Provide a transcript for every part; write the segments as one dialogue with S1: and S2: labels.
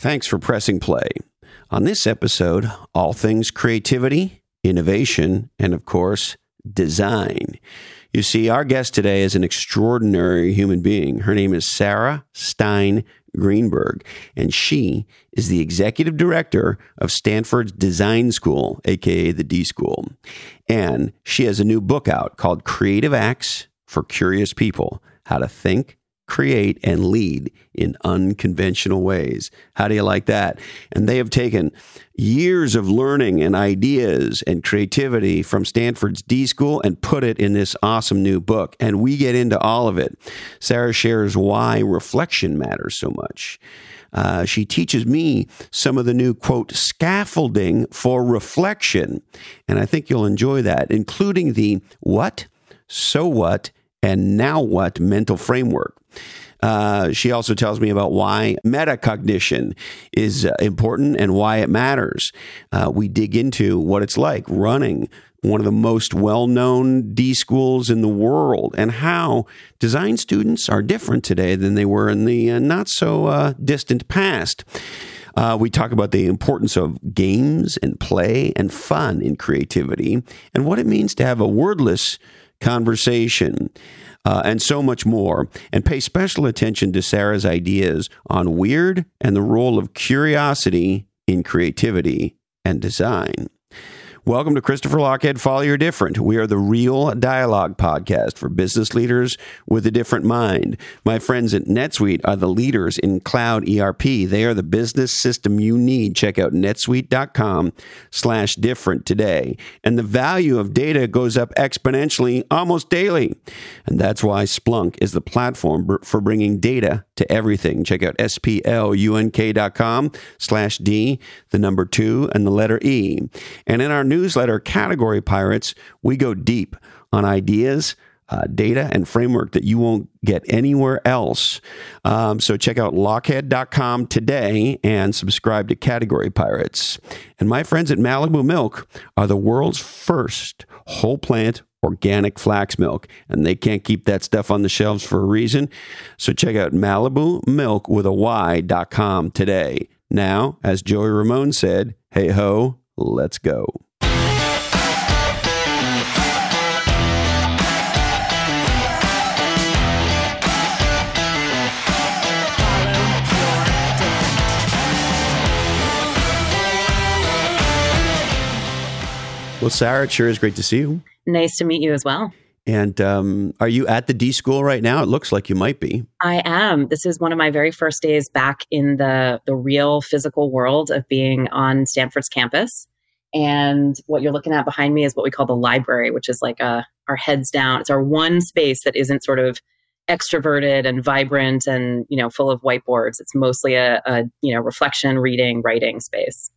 S1: Thanks for pressing play. On this episode, all things creativity, innovation, and of course, design. You see, our guest today is an extraordinary human being. Her name is Sarah Stein Greenberg, and she is the executive director of Stanford's Design School, aka the D School. And she has a new book out called Creative Acts for Curious People How to Think, create and lead in unconventional ways. How do you like that? And they have taken years of learning and ideas and creativity from Stanford's D School and put it in this awesome new book. And we get into all of it. Sarah shares why reflection matters so much. Uh, she teaches me some of the new quote scaffolding for reflection. And I think you'll enjoy that, including the what, so what, and now what mental framework. Uh, she also tells me about why metacognition is uh, important and why it matters. Uh, we dig into what it's like running one of the most well known D schools in the world and how design students are different today than they were in the uh, not so uh, distant past. Uh, we talk about the importance of games and play and fun in creativity and what it means to have a wordless conversation uh, and so much more. And pay special attention to Sarah's ideas on weird and the role of curiosity in creativity and design. Welcome to Christopher Lochhead Follow Your Different. We are the real dialogue podcast for business leaders with a different mind. My friends at NetSuite are the leaders in cloud ERP. They are the business system you need. Check out netsuite.com slash different today. And the value of data goes up exponentially almost daily. And that's why Splunk is the platform for bringing data to everything. Check out splunk.com slash D, the number two, and the letter E. And in our newsletter, Category Pirates, we go deep on ideas, uh, data, and framework that you won't get anywhere else. Um, so check out lochhead.com today and subscribe to Category Pirates. And my friends at Malibu Mylk are the world's first whole plant organic flax milk, and they can't keep that stuff on the shelves for a reason. So check out Malibu Mylk with a Y.com today. Now, as Joey Ramone said, hey ho, let's go. Well, Sarah, it sure is great to see you.
S2: Nice to meet you as well.
S1: And um, are you at the D school right now? It looks like you might be.
S2: I am. This is one of my very first days back in the the real physical world of being on Stanford's campus. And what you're looking at behind me is what we call the library, which is like a our heads down. It's our one space that isn't sort of extroverted and vibrant and you know full of whiteboards. It's mostly a, a you know reflection, reading, writing space.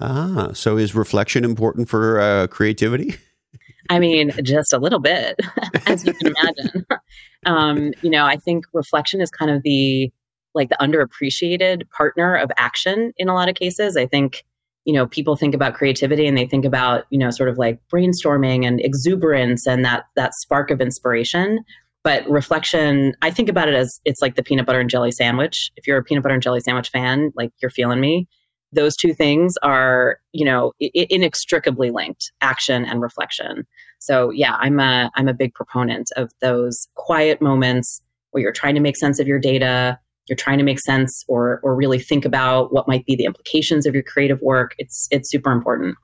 S1: Ah, so is reflection important for uh, creativity?
S2: I mean, just a little bit, as you can imagine. um, you know, I think reflection is kind of the like the underappreciated partner of action in a lot of cases. I think, you know, people think about creativity and they think about, you know, sort of like brainstorming and exuberance and that that spark of inspiration. But reflection, I think about it as it's like the peanut butter and jelly sandwich. If you're a peanut butter and jelly sandwich fan, like you're feeling me those two things are you know inextricably linked action and reflection. So yeah i'm a i'm a big proponent of those quiet moments where you're trying to make sense of your data you're trying to make sense or or really think about what might be the implications of your creative work. It's it's super important.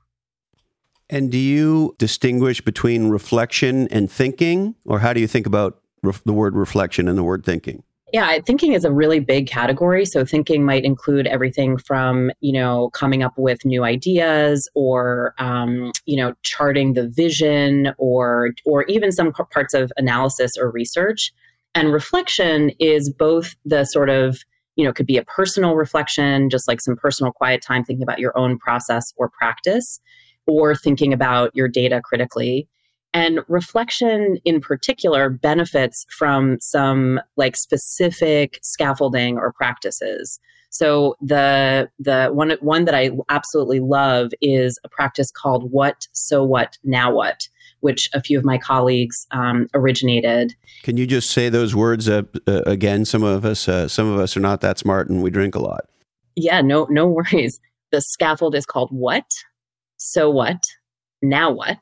S1: And do you distinguish between reflection and thinking? Or how do you think about ref- the word reflection and the word thinking
S2: yeah, thinking is a really big category. So thinking might include everything from, you know, coming up with new ideas or, um, you know, charting the vision or, or even some parts of analysis or research. And reflection is both the sort of, you know, could be a personal reflection, just like some personal quiet time thinking about your own process or practice, or thinking about your data critically. And reflection in particular benefits from some like specific scaffolding or practices. So the the one one that I absolutely love is a practice called "What So What Now What," which a few of my colleagues um, originated.
S1: Can you just say those words uh, uh, again? Some of us uh, some of us are not that smart, and we drink a lot.
S2: Yeah, no, no worries. The scaffold is called what? So what? Now what?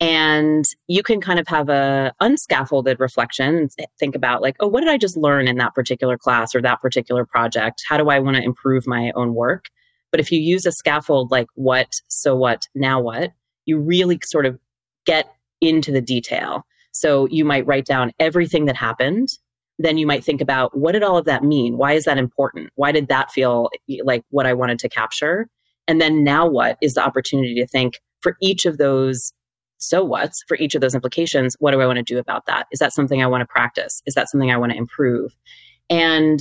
S2: And you can kind of have a unscaffolded reflection and think about like, oh, what did I just learn in that particular class or that particular project? How do I want to improve my own work? But if you use a scaffold like what, so what, now what, you really sort of get into the detail. So you might write down everything that happened. Then you might think about what did all of that mean? Why is that important? Why did that feel like what I wanted to capture? And then now what is the opportunity to think for each of those so what's for each of those implications? What do I want to do about that? Is that something I want to practice? Is that something I want to improve? And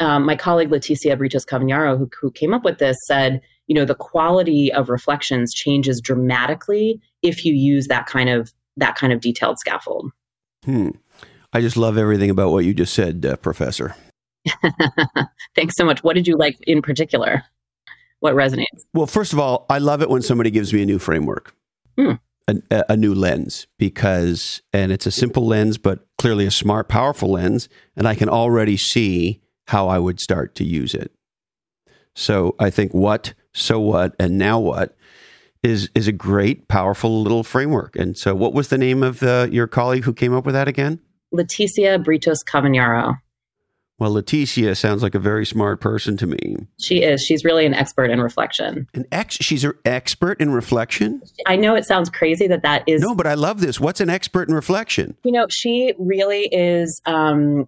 S2: um, my colleague Leticia Britos Cavagnaro, who, who came up with this, said, you know, the quality of reflections changes dramatically if you use that kind of that kind of detailed scaffold.
S1: Hmm. I just love everything about what you just said, uh, Professor.
S2: Thanks so much. What did you like in particular? What resonates?
S1: Well, first of all, I love it when somebody gives me a new framework. Hmm. A, a, new lens because, and it's a simple lens, but clearly a smart, powerful lens, and I can already see how I would start to use it. So I think what, so what, and now what is is a great, powerful little framework. And so, what was the name of the, your colleague who came up with that again?
S2: Leticia Britos Cavagnaro.
S1: Well, Leticia sounds like a very smart person to me.
S2: She is. She's really an expert in reflection.
S1: An ex. She's an expert in reflection.
S2: I know it sounds crazy that that is.
S1: No, but I love this. What's an expert in reflection?
S2: You know, she really is um,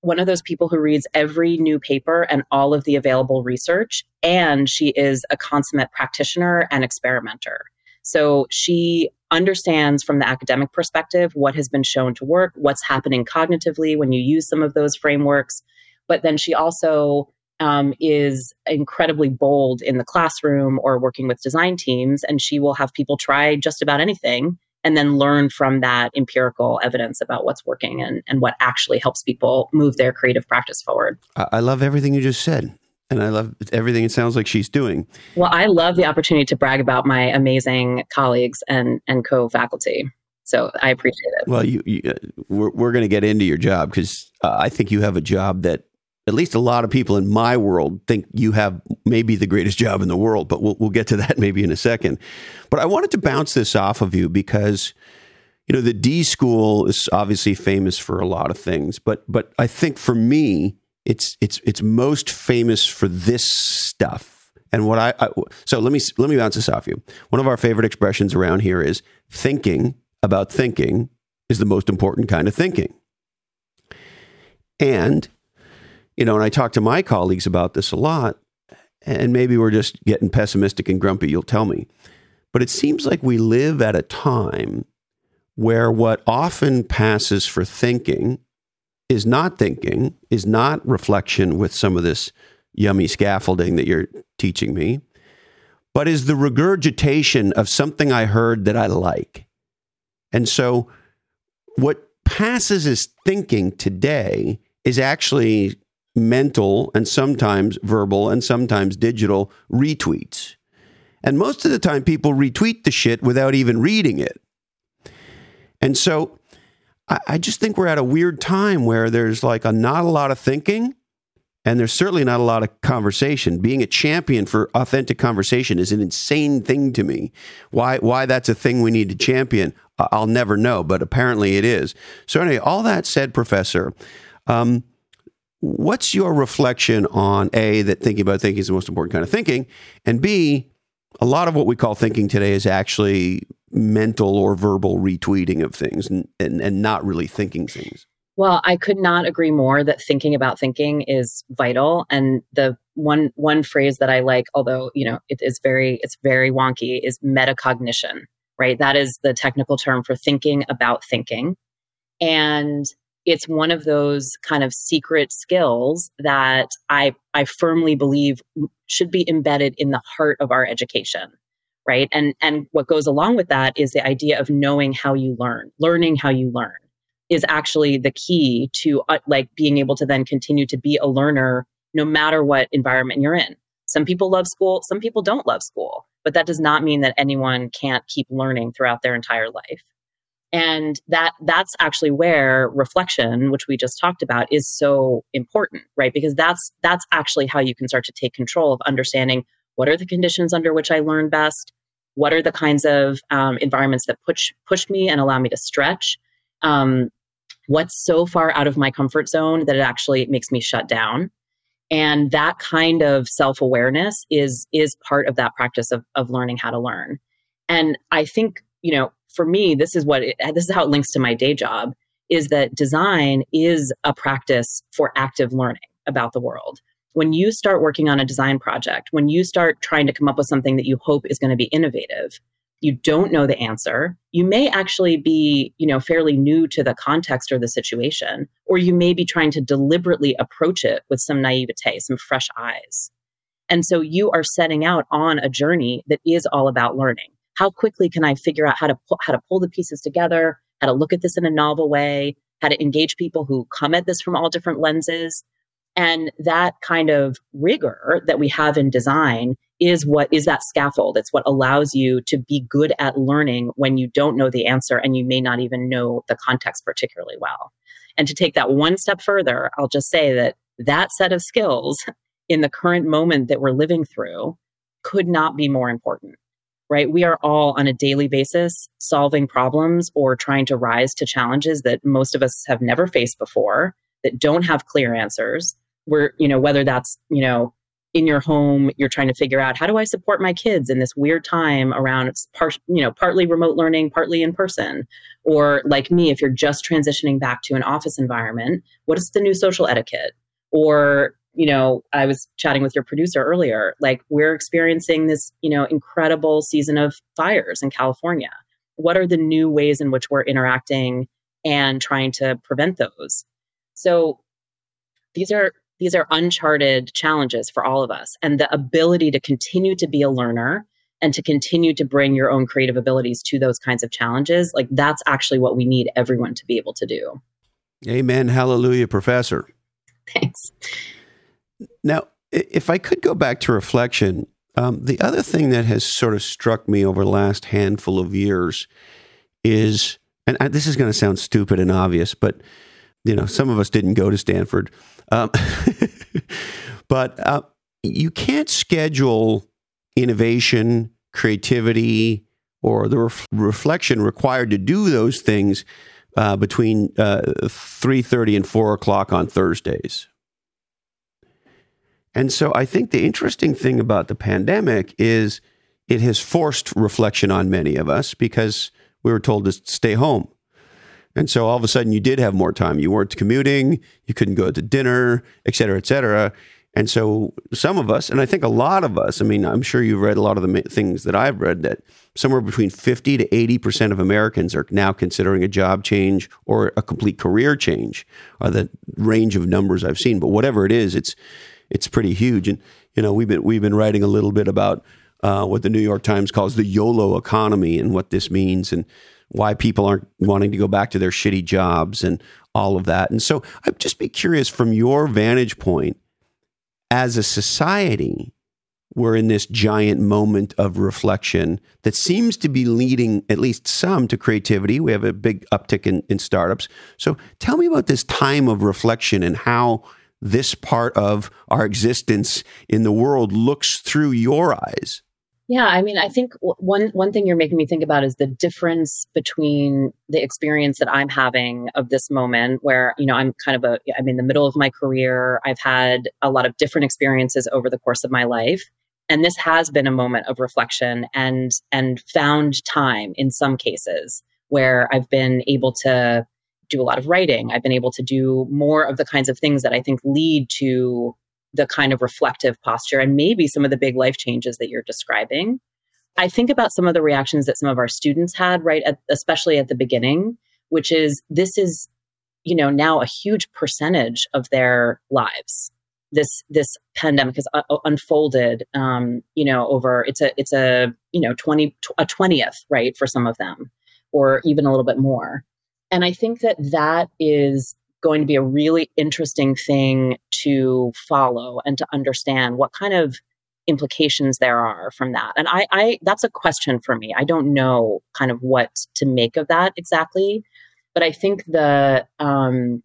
S2: one of those people who reads every new paper and all of the available research. And she is a consummate practitioner and experimenter. So she understands from the academic perspective what has been shown to work, what's happening cognitively when you use some of those frameworks. But then she also um, is incredibly bold in the classroom or working with design teams, and she will have people try just about anything and then learn from that empirical evidence about what's working and, and what actually helps people move their creative practice forward.
S1: I love everything you just said. And I love everything it sounds like she's doing.
S2: Well, I love the opportunity to brag about my amazing colleagues and, and co faculty. So I appreciate it.
S1: Well, you, you uh, we're, we're going to get into your job because uh, I think you have a job that at least a lot of people in my world think you have maybe the greatest job in the world, but we'll, we'll get to that maybe in a second. But I wanted to bounce this off of you because, you know, the D school is obviously famous for a lot of things, but but I think for me, it's it's it's most famous for this stuff. And what I, I so let me let me bounce this off you. One of our favorite expressions around here is thinking about thinking is the most important kind of thinking. And you know, and I talk to my colleagues about this a lot, and maybe we're just getting pessimistic and grumpy, you'll tell me. But it seems like we live at a time where what often passes for thinking is not thinking, is not reflection with some of this yummy scaffolding that you're teaching me, but is the regurgitation of something I heard that I like. And so what passes as thinking today is actually mental and sometimes verbal and sometimes digital retweets. And most of the time, people retweet the shit without even reading it. And so I, I just think we're at a weird time where there's like a not a lot of thinking and there's certainly not a lot of conversation. Being a champion for authentic conversation is an insane thing to me. Why why that's a thing we need to champion, I'll never know, but apparently it is. So anyway, all that said, Professor, um, What's your reflection on A, that thinking about thinking is the most important kind of thinking, and B, a lot of what we call thinking today is actually mental or verbal retweeting of things and, and, and not really thinking things?
S2: Well, I could not agree more that thinking about thinking is vital. And the one one phrase that I like, although you know it is very it's very wonky, is metacognition. Right, that is the technical term for thinking about thinking. And it's one of those kind of secret skills that I, I firmly believe should be embedded in the heart of our education right? And and what goes along with that is the idea of knowing how you learn. Learning how you learn is actually the key to uh, like being able to then continue to be a learner no matter what environment you're in. Some people love school some people don't love school but that does not mean that anyone can't keep learning throughout their entire life. And that that's actually where reflection, which we just talked about, is so important, right? Because that's that's actually how you can start to take control of understanding what are the conditions under which I learn best, what are the kinds of um, environments that push push me and allow me to stretch, um, what's so far out of my comfort zone that it actually makes me shut down, and that kind of self awareness is is part of that practice of of learning how to learn. And I think you know for me, this is what it, this is how it links to my day job is that design is a practice for active learning about the world. When you start working on a design project, when you start trying to come up with something that you hope is going to be innovative, you don't know the answer. You may actually be, you know, fairly new to the context or the situation, or you may be trying to deliberately approach it with some naivete, some fresh eyes. And so you are setting out on a journey that is all about learning how quickly can I figure out how to pu- how to pull the pieces together, how to look at this in a novel way, how to engage people who come at this from all different lenses. And that kind of rigor that we have in design is what is that scaffold. It's what allows you to be good at learning when you don't know the answer and you may not even know the context particularly well. And to take that one step further, I'll just say that that set of skills in the current moment that we're living through could not be more important right? We are all on a daily basis solving problems or trying to rise to challenges that most of us have never faced before that don't have clear answers. We're, you know, whether that's, you know, in your home, you're trying to figure out how do I support my kids in this weird time around part, you know, partly remote learning, partly in person. Or like me, if you're just transitioning back to an office environment, what is the new social etiquette? Or you know, I was chatting with your producer earlier, like we're experiencing this, you know, incredible season of fires in California. What are the new ways in which we're interacting and trying to prevent those? So these are these are uncharted challenges for all of us and the ability to continue to be a learner and to continue to bring your own creative abilities to those kinds of challenges like that's actually what we need everyone to be able to do.
S1: Amen. Hallelujah professor.
S2: Thanks.
S1: Now, if I could go back to reflection, um, the other thing that has sort of struck me over the last handful of years is, and I, this is going to sound stupid and obvious, but you know, some of us didn't go to Stanford, um, but uh, you can't schedule innovation, creativity, or the ref- reflection required to do those things uh, between uh, three thirty and four o'clock on Thursdays. And so I think the interesting thing about the pandemic is it has forced reflection on many of us because we were told to stay home. And so all of a sudden you did have more time. You weren't commuting, you couldn't go to dinner, et cetera, et cetera. And so some of us, and I think a lot of us, I mean, I'm sure you've read a lot of the things that I've read that somewhere between 50 to 80% of Americans are now considering a job change or a complete career change, are the range of numbers I've seen. But whatever it is, it's it's pretty huge. And you know, we've been we've been writing a little bit about uh, what the New York Times calls the YOLO economy and what this means and why people aren't wanting to go back to their shitty jobs and all of that. And so, I'd just be curious from your vantage point as a society. We're in this giant moment of reflection that seems to be leading at least some to creativity. We have a big uptick in, in startups. So tell me about this time of reflection and how this part of our existence in the world looks through your eyes.
S2: Yeah, I mean, I think one one thing you're making me think about is the difference between the experience that I'm having of this moment, where you know I'm kind of a I'm in the middle of my career. I've had a lot of different experiences over the course of my life, and this has been a moment of reflection and and found time in some cases where I've been able to do a lot of writing. I've been able to do more of the kinds of things that I think lead to the kind of reflective posture and maybe some of the big life changes that you're describing. I think about some of the reactions that some of our students had, right, at, especially at the beginning, which is this is, you know, now a huge percentage of their lives. This this pandemic has uh, unfolded, um, you know, over it's a it's a you know twenty a twentieth, right, for some of them, or even a little bit more. And I think that that is going to be a really interesting thing to follow and to understand what kind of implications there are from that. And I, I that's a question for me. I don't know kind of what to make of that exactly, but I think the um,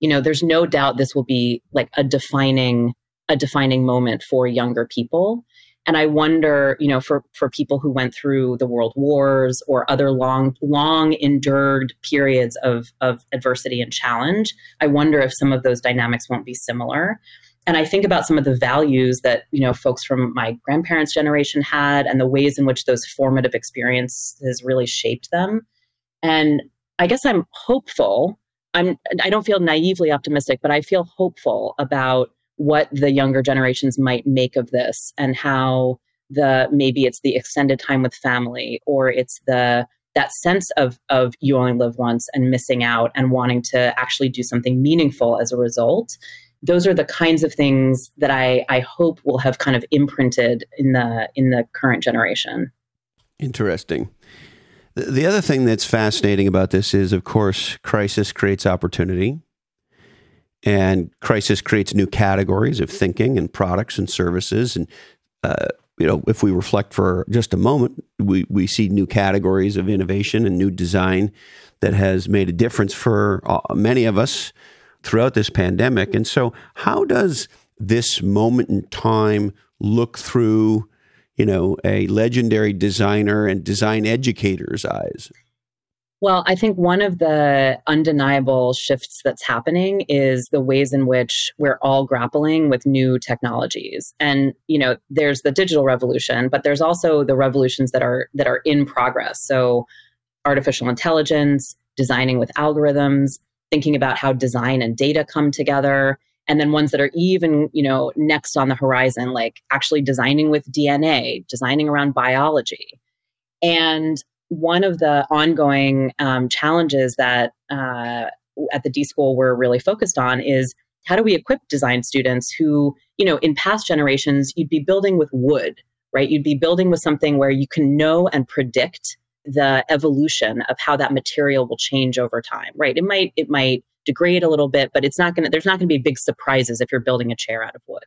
S2: you know, there's no doubt this will be like a defining a defining moment for younger people. And I wonder, you know, for, for people who went through the world wars or other long, long endured periods of, of adversity and challenge, I wonder if some of those dynamics won't be similar. And I think about some of the values that, you know, folks from my grandparents' generation had and the ways in which those formative experiences really shaped them. And I guess I'm hopeful. I'm I don't feel naively optimistic, but I feel hopeful about what the younger generations might make of this and how the maybe it's the extended time with family or it's the that sense of of you only live once and missing out and wanting to actually do something meaningful as a result. Those are the kinds of things that i i hope will have kind of imprinted in the in the current generation.
S1: Interesting. The other thing that's fascinating about this is of course crisis creates opportunity and crisis creates new categories of thinking and products and services. And, uh, you know, if we reflect for just a moment, we, we see new categories of innovation and new design that has made a difference for uh, many of us throughout this pandemic. And so, how does this moment in time look through, you know, a legendary designer and design educator's eyes?
S2: Well, I think one of the undeniable shifts that's happening is the ways in which we're all grappling with new technologies. And, you know, there's the digital revolution, but there's also the revolutions that are that are in progress. So artificial intelligence, designing with algorithms, thinking about how design and data come together, and then ones that are even, you know, next on the horizon like actually designing with DNA, designing around biology. And one of the ongoing um, challenges that uh, at the D School we're really focused on is how do we equip design students who, you know, in past generations, you'd be building with wood, right? You'd be building with something where you can know and predict the evolution of how that material will change over time, right? It might, it might degrade a little bit, but it's not going to, there's not going to be big surprises if you're building a chair out of wood.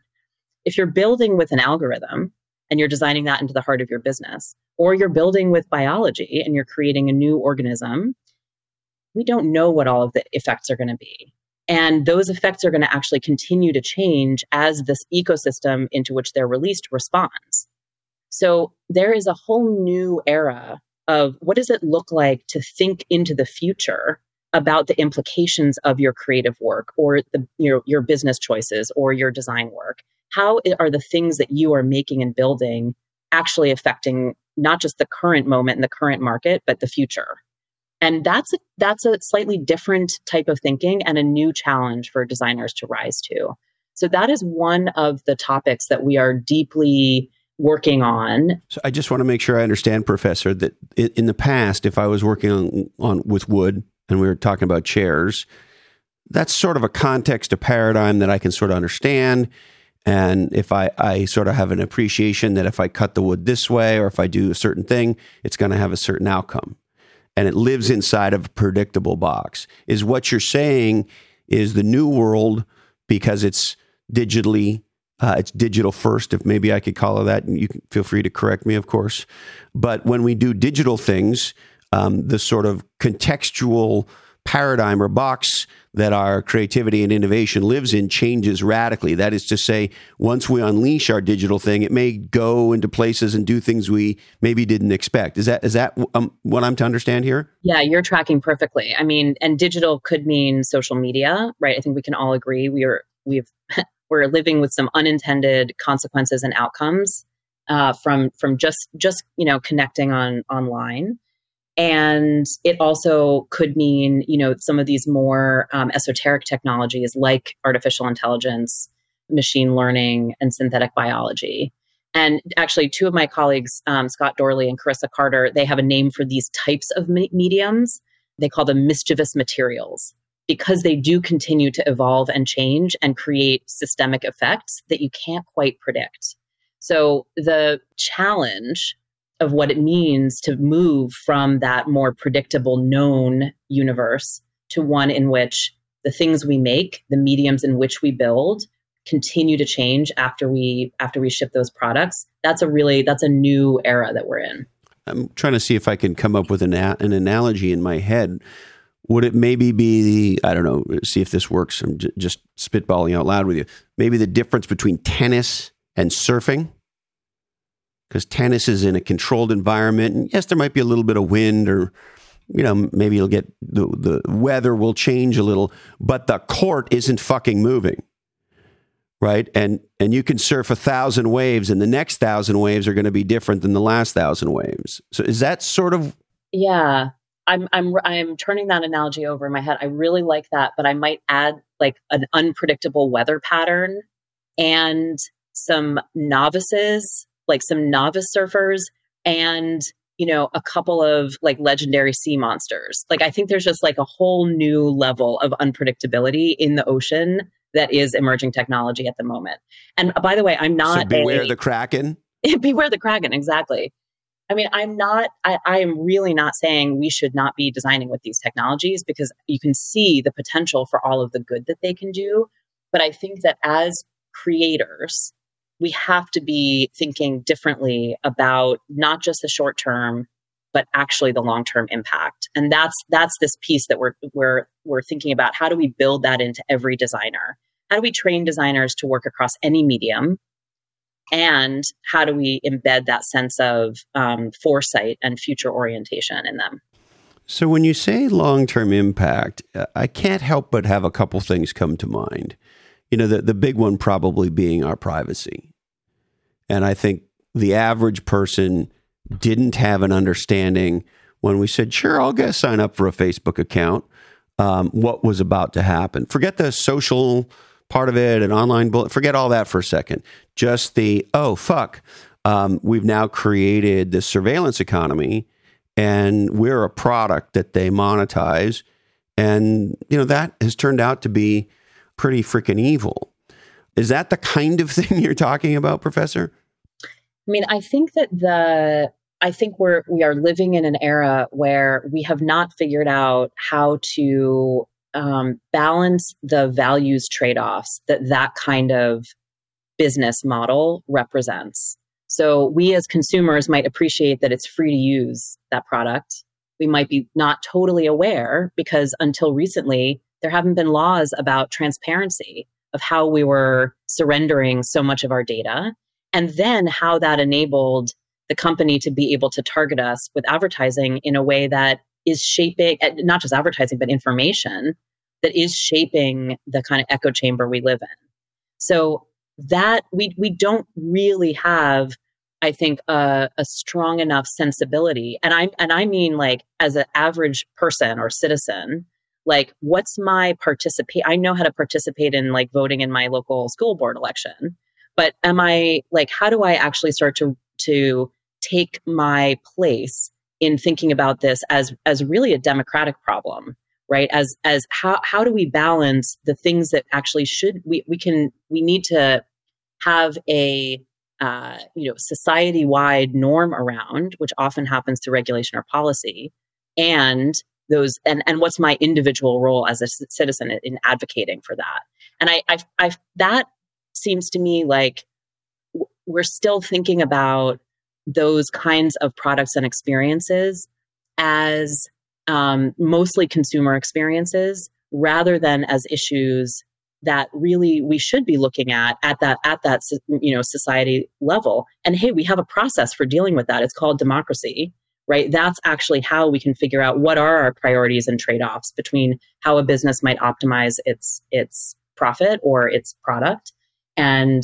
S2: If you're building with an algorithm, and you're designing that into the heart of your business. Or you're building with biology and you're creating a new organism. We don't know what all of the effects are going to be. And those effects are going to actually continue to change as this ecosystem into which they're released responds. So there is a whole new era of what does it look like to think into the future about the implications of your creative work or the, your, your business choices or your design work how are the things that you are making and building actually affecting not just the current moment and the current market, but the future? And that's a, that's a slightly different type of thinking and a new challenge for designers to rise to. So that is one of the topics that we are deeply working on.
S1: So I just want to make sure I understand, Professor, that in the past, if I was working on, on with wood and we were talking about chairs, that's sort of a context, a paradigm that I can sort of understand. And if I, I sort of have an appreciation that if I cut the wood this way or if I do a certain thing, it's going to have a certain outcome. And it lives inside of a predictable box. Is what you're saying is the new world because it's digitally, uh, it's digital first, if maybe I could call it that. And you can feel free to correct me, of course. But when we do digital things, um, the sort of contextual paradigm or box that our creativity and innovation lives in changes radically. That is to say, once we unleash our digital thing, it may go into places and do things we maybe didn't expect. Is that is that um, what I'm to understand here?
S2: Yeah, you're tracking perfectly. I mean, and digital could mean social media, right? I think we can all agree we are we've we're living with some unintended consequences and outcomes uh, from from just just you know connecting on online. And it also could mean, you know, some of these more um, esoteric technologies like artificial intelligence, machine learning, and synthetic biology. And actually, two of my colleagues, um, Scott Doorley and Carissa Carter, they have a name for these types of me- mediums. They call them mischievous materials because they do continue to evolve and change and create systemic effects that you can't quite predict. So the challenge of what it means to move from that more predictable known universe to one in which the things we make, the mediums in which we build, continue to change after we after we ship those products that's a really that's a new era that we're in.
S1: I'm trying to see if i can come up with an, an analogy in my head. Would it maybe be i don't know see if this works i'm j- just spitballing out loud with you. Maybe the difference between tennis and surfing because tennis is in a controlled environment and yes there might be a little bit of wind or you know maybe you'll get the, the weather will change a little but the court isn't fucking moving right? And and you can surf a thousand waves, and the next thousand waves are going to be different than the last thousand waves. So is that sort of?
S2: Yeah, I'm I'm I'm turning that analogy over in my head. I really like that, but I might add like an unpredictable weather pattern and some novices, like some novice surfers, and you know a couple of like legendary sea monsters. Like I think there's just like a whole new level of unpredictability in the ocean that is emerging technology at the moment. And uh, by the way, I'm not
S1: so beware a, the kraken.
S2: beware the kraken, exactly. I mean, I'm not. I, I am really not saying we should not be designing with these technologies because you can see the potential for all of the good that they can do. But I think that as creators, we have to be thinking differently about not just the short term but actually the long-term impact. And that's that's this piece that we're we're we're thinking about. How do we build that into every designer? How do we train designers to work across any medium? And how do we embed that sense of um, foresight and future orientation in them?
S1: So, when you say long term impact, I can't help but have a couple things come to mind. You know, the, the big one probably being our privacy. And I think the average person didn't have an understanding when we said, sure, I'll go sign up for a Facebook account, um, what was about to happen. Forget the social part of it and online bullet, forget all that for a second. Just the, oh, fuck, um, we've now created this surveillance economy and we're a product that they monetize. And, you know, that has turned out to be pretty freaking evil. Is that the kind of thing you're talking about, Professor?
S2: I mean, I think that the I think we're we are living in an era where we have not figured out how to um, balance the values trade offs that that kind of business model represents. So we as consumers might appreciate that it's free to use that product. We might be not totally aware because until recently there haven't been laws about transparency of how we were surrendering so much of our data and then how that enabled the company to be able to target us with advertising in a way that is shaping eh, not just advertising but information that is shaping the kind of echo chamber we live in. So that we we don't really have i think a, a strong enough sensibility. And i and i mean like as an average person or citizen like what's my participate i know how to participate in like voting in my local school board election but am i like how do i actually start to to take my place in thinking about this as as really a democratic problem right? As as how how do we balance the things that actually should we we can we need to have a uh, you know society wide norm around which often happens through regulation or policy and those and and what's my individual role as a citizen in advocating for that? And i i, I that seems to me like we're still thinking about those kinds of products and experiences as um, mostly consumer experiences rather than as issues that really we should be looking at at that at that you know society level. And hey we have a process for dealing with that. It's called democracy right? That's actually how we can figure out what are our priorities and trade-offs between how a business might optimize its its profit or its product and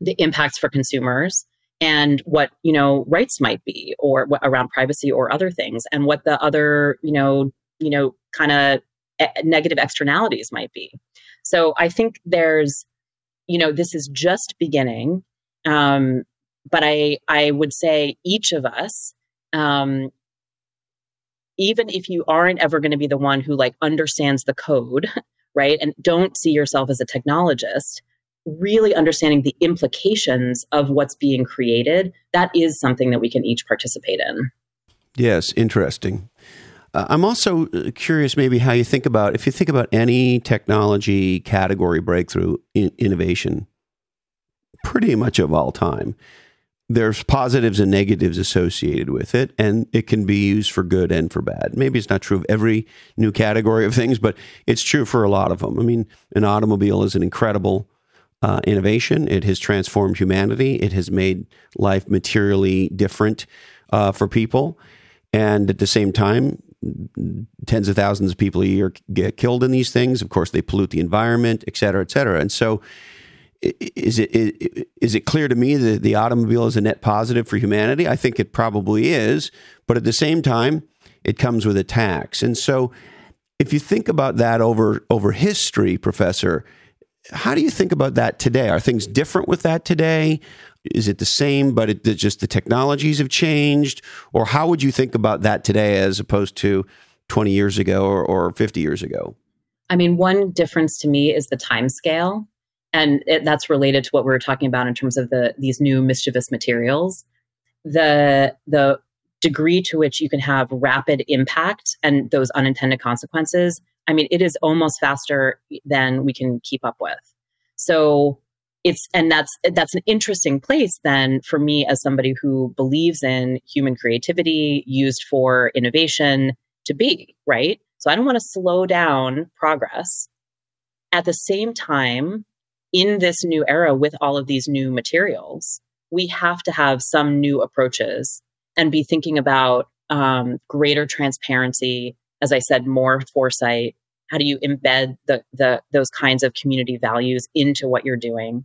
S2: the impacts for consumers and what you know rights might be or what, around privacy or other things and what the other you know you know kind of e- negative externalities might be. So i think there's you know this is just beginning um, but i i would say each of us um, even if you aren't ever going to be the one who like understands the code right and don't see yourself as a technologist really understanding the implications of what's being created, that is something that we can each participate in.
S1: Yes, interesting. Uh, I'm also uh, curious, maybe how you think about if you think about any technology category breakthrough in innovation, pretty much of all time. There's positives and negatives associated with it, and it can be used for good and for bad. Maybe it's not true of every new category of things, but it's true for a lot of them. I mean, an automobile is an incredible uh, innovation. It has transformed humanity. It has made life materially different uh, for people. And at the same time, tens of thousands of people a year get killed in these things. Of course, they pollute the environment, et cetera, et cetera. And so, is it is it clear to me that the automobile is a net positive for humanity? I think it probably is, but at the same time, it comes with a tax. And so, if you think about that over over history, Professor, how do you think about that today? Are things different with that today? Is it the same, but it, just the technologies have changed? Or how would you think about that today as opposed to 20 years ago or, or 50 years ago?
S2: I mean, one difference to me is the time scale. And it, that's related to what we were talking about in terms of the these new mischievous materials. The the degree to which you can have rapid impact and those unintended consequences I mean, it is almost faster than we can keep up with. So it's and that's that's an interesting place then for me as somebody who believes in human creativity used for innovation to be, right? So I don't want to slow down progress. At the same time, in this new era with all of these new materials, we have to have some new approaches and be thinking about um, greater transparency, as I said, more foresight. How do you embed the, the those kinds of community values into what you're doing?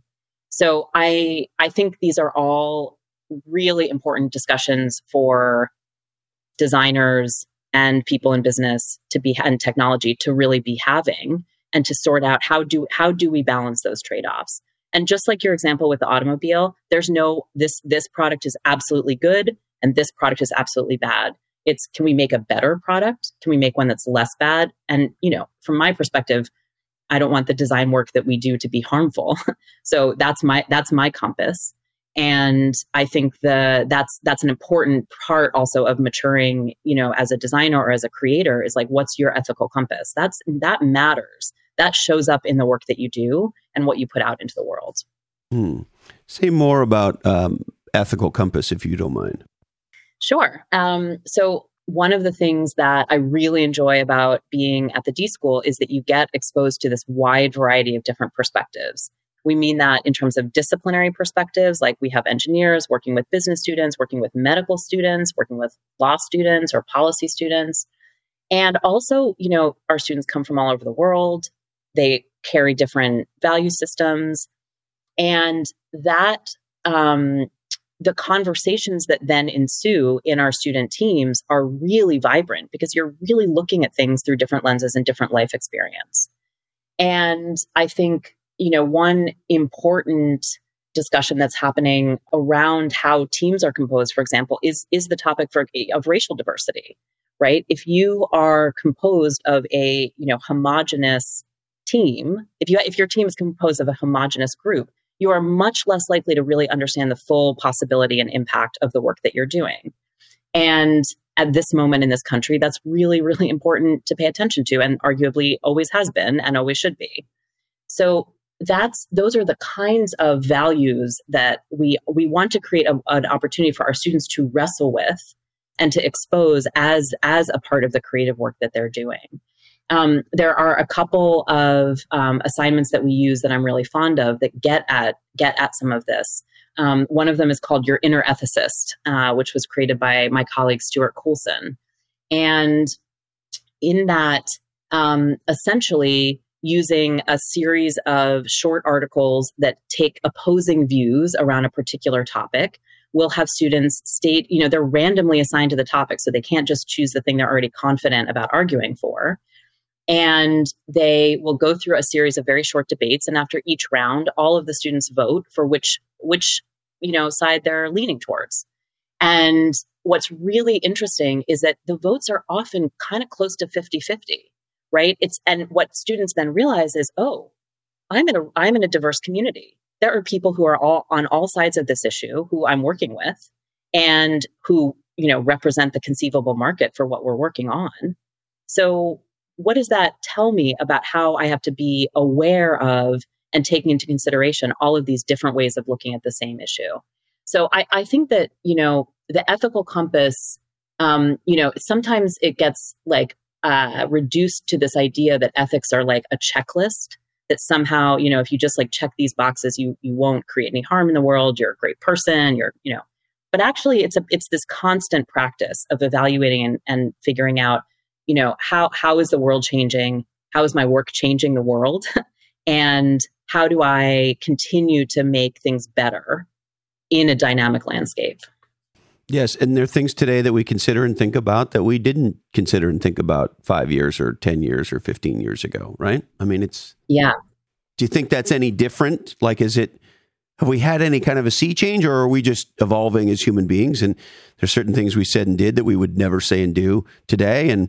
S2: So I I think these are all really important discussions for designers and people in business to be and technology to really be having and to sort out how do how do we balance those trade-offs and just like your example with the automobile there's no this this product is absolutely good and this product is absolutely bad it's can we make a better product? Can we make one that's less bad? And, you know, from my perspective, I don't want the design work that we do to be harmful. so that's my that's my compass. And I think the that's that's an important part also of maturing, you know, as a designer or as a creator is like what's your ethical compass? That's that matters. That shows up in the work that you do and what you put out into the world.
S1: Hmm. Say more about um, ethical compass, if you don't mind.
S2: Sure. Um, so, one of the things that I really enjoy about being at the D School is that you get exposed to this wide variety of different perspectives. We mean that in terms of disciplinary perspectives, like we have engineers working with business students, working with medical students, working with law students or policy students. And also, you know, our students come from all over the world. They carry different value systems. And that um, the conversations that then ensue in our student teams are really vibrant because you're really looking at things through different lenses and different life experience. And I think, you know, one important discussion that's happening around how teams are composed, for example, is, is the topic for, of racial diversity, right? If you are composed of a, you know, homogenous team, if you, if your team is composed of a homogenous group, you are much less likely to really understand the full possibility and impact of the work that you're doing. And at this moment in this country, that's really, really important to pay attention to, and arguably always has been and always should be. So that's those are the kinds of values that we we want to create a, an opportunity for our students to wrestle with and to expose as as a part of the creative work that they're doing. Um, there are a couple of um, assignments that we use that I'm really fond of that get at get at some of this. Um, one of them is called Your Inner Ethicist, uh, which was created by my colleague Stuart Coulson, and in that, um, essentially using a series of short articles that take opposing views around a particular topic we'll have students state, you know, they're randomly assigned to the topic, so they can't just choose the thing they're already confident about arguing for. And they will go through a series of very short debates. And after each round, all of the students vote for which, which, you know, side they're leaning towards. And what's really interesting is that the votes are often kind of close to 50 50, right? It's, and what students then realize is, oh, I'm in a, I'm in a diverse community. There are people who are all on all sides of this issue who I'm working with and who you know, represent the conceivable market for what we're working on. So what does that tell me about how I have to be aware of and taking into consideration all of these different ways of looking at the same issue? So I, I think that, you know, the ethical compass, um, you know, sometimes it gets like uh, reduced to this idea that ethics are like a checklist that somehow, you know, if you just like check these boxes, you you won't create any harm in the world. You're a great person. You're, you know, but actually, it's a it's this constant practice of evaluating and, and figuring out, you know, how how is the world changing? How is my work changing the world? and how do I continue to make things better in a dynamic landscape?
S1: Yes, and there are things today that we consider and think about that we didn't consider and think about five years or 10 years or 15 years ago, right? I mean, it's.
S2: Yeah.
S1: Do you think that's any different? Like, is it. Have we had any kind of a sea change, or are we just evolving as human beings? And there's certain things we said and did that we would never say and do today, and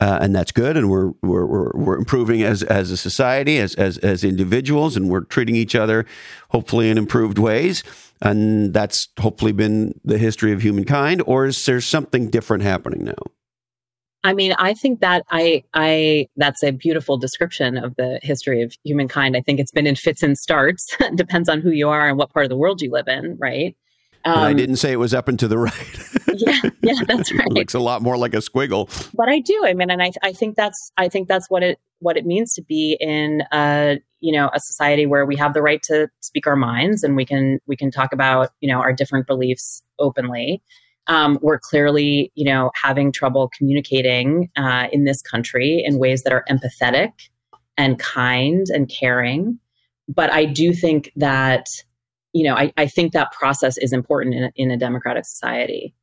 S1: uh, and that's good. And we're, we're we're we're improving as as a society, as as as individuals, and we're treating each other hopefully in improved ways and that's hopefully been the history of humankind or is there something different happening now
S2: I mean, I think that I, I, that's a beautiful description of the history of humankind. I think it's been in fits and starts. Depends on who you are and what part of the world you live in, right?
S1: Um, I didn't say it was up and to the right.
S2: yeah, yeah, that's right.
S1: it looks a lot more like a squiggle.
S2: But I do. I mean, and I, I think that's, I think that's what it, what it means to be in a, you know, a society where we have the right to speak our minds and we can, we can talk about, you know, our different beliefs openly. Um, we're clearly, you know, having trouble communicating uh, in this country in ways that are empathetic and kind and caring. But I do think that you know, I, I think that process is important in in a democratic society.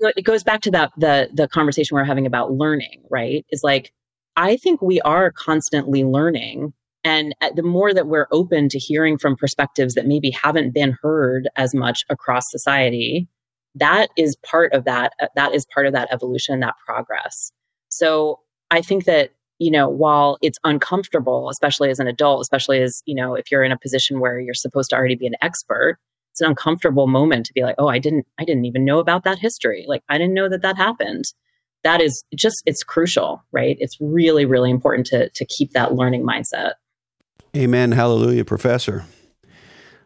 S2: It goes back to that the the conversation we're having about learning, right? Is like I think we are constantly learning, and the more that we're open to hearing from perspectives that maybe haven't been heard as much across society, that is part of that. Uh, that is part of that evolution, that progress. So I think that you know, while it's uncomfortable, especially as an adult, especially as, you know, if you're in a position where you're supposed to already be an expert, it's an uncomfortable moment to be like, oh, I didn't, I didn't even know about that history. Like, I didn't know that that happened. That is just, it's crucial, right? It's really, really important to, to keep that learning mindset.
S1: Amen. Hallelujah, Professor.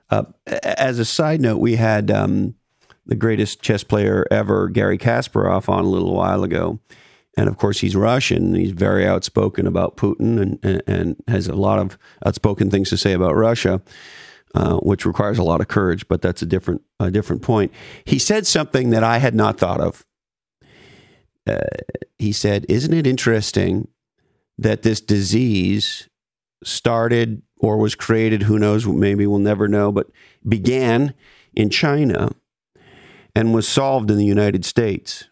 S1: Uh, as a side note, we had um, the greatest chess player ever, Garry Kasparov, on a little while ago and of course he's Russian. He's very outspoken about Putin and, and, and has a lot of outspoken things to say about Russia, uh, which requires a lot of courage. But that's a different a different point. He said something that I had not thought of. Uh, he said, "Isn't it interesting that this disease started or was created? Who knows? Maybe we'll never know. But began in China." And was solved in the United States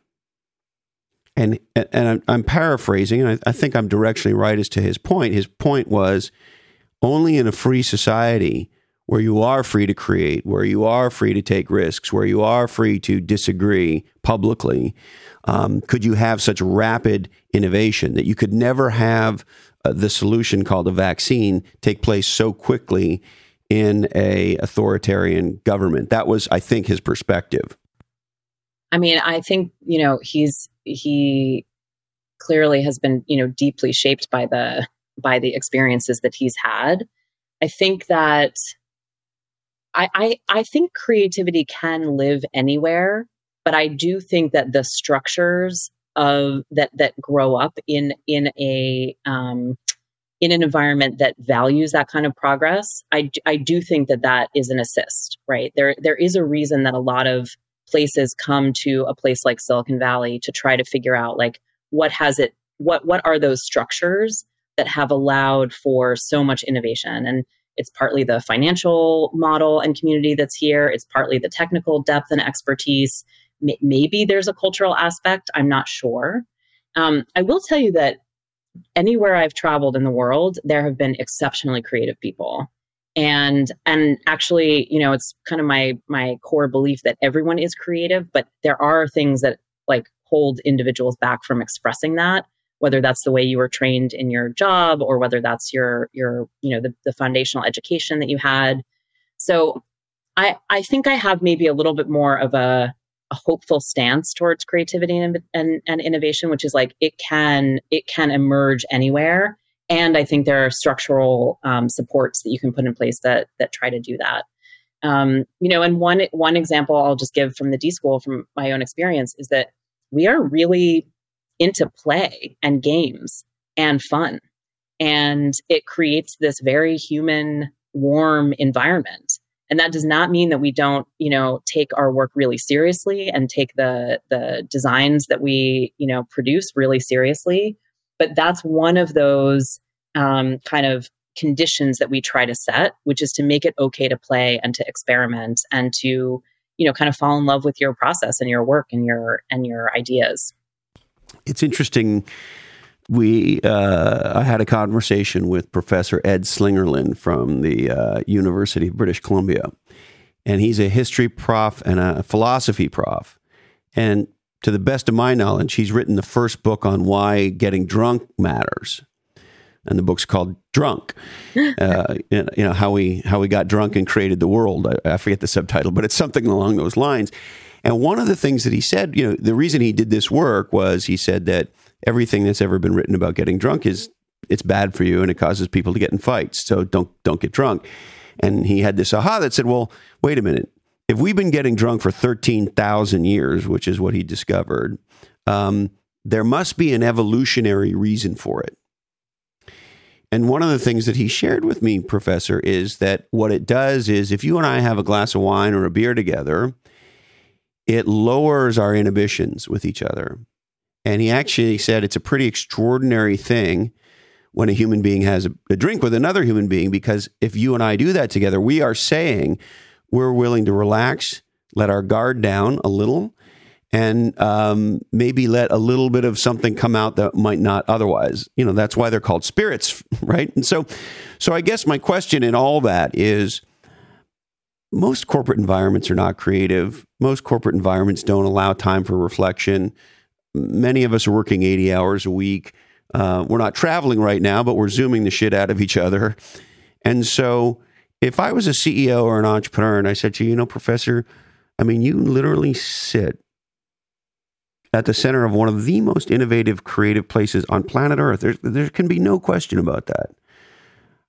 S1: and and I'm, paraphrasing, and I, I think I'm directionally right as to his point. His point was only in a free society where you are free to create, where you are free to take risks, where you are free to disagree publicly, um, could you have such rapid innovation that you could never have uh, the solution called a vaccine take place so quickly in a authoritarian government. That was, I think, his perspective.
S2: I mean, I think you know he's he clearly has been you know deeply shaped by the by the experiences that he's had. I think that I, I I think creativity can live anywhere, but I do think that the structures of that that grow up in in a um, in an environment that values that kind of progress, I, I do think that that is an assist, right? There there is a reason that a lot of places come to a place like Silicon Valley to try to figure out like what has it what what are those structures that have allowed for so much innovation? And it's partly the financial model and community that's here. It's partly the technical depth and expertise. Maybe there's a cultural aspect. I'm not sure. Um, i will tell you that anywhere i've traveled in the world there have been exceptionally creative people and and actually you know it's kind of my my core belief that everyone is creative but there are things that like hold individuals back from expressing that whether that's the way you were trained in your job or whether that's your your you know the, the foundational education that you had so i i think i have maybe a little bit more of a a hopeful stance towards creativity and, and, and innovation, which is like it can it can emerge anywhere. And I think there are structural um, supports that you can put in place that that try to do that. Um, you know, and one one example I'll just give from the D school from my own experience is that we are really into play and games and fun, and it creates this very human, warm environment. And that does not mean that we don't, you know, take our work really seriously and take the the designs that we, you know, produce really seriously. But that's one of those um, kind of conditions that we try to set, which is to make it okay to play and to experiment and to, you know, kind of fall in love with your process and your work and your and your ideas.
S1: It's interesting. We uh, I had a conversation with Professor Ed Slingerland from the uh, University of British Columbia, and he's a history prof and a philosophy prof. And to the best of my knowledge, he's written the first book on why getting drunk matters and the book's called Drunk. Uh, you know how we how we got drunk and created the world. I, I, forget the subtitle, but it's something along those lines. And one of the things that he said, you know, the reason he did this work was he said that everything that's ever been written about getting drunk is it's bad for you and it causes people to get in fights. So don't don't get drunk. And he had this aha that said, well, wait a minute. If we've been getting drunk for thirteen thousand years, which is what he discovered, um, there must be an evolutionary reason for it. And one of the things that he shared with me, Professor, is that what it does is if you and I have a glass of wine or a beer together, it lowers our inhibitions with each other. And he actually said it's a pretty extraordinary thing when a human being has a, drink with another human being, because if you and I do that together, we are saying we're willing to relax, let our guard down a little, and um, maybe let a little bit of something come out that might not otherwise. You know, that's why they're called spirits, right? And so, so I guess my question in all that is most corporate environments are not creative. Most corporate environments don't allow time for reflection. Many of us are working 80 hours a week. Uh, we're not traveling right now, but we're zooming the shit out of each other. And so, if I was a CEO or an entrepreneur and I said to you, you know, professor, I mean, you literally sit at the center of one of the most innovative, creative places on planet Earth. There's, there can be no question about that.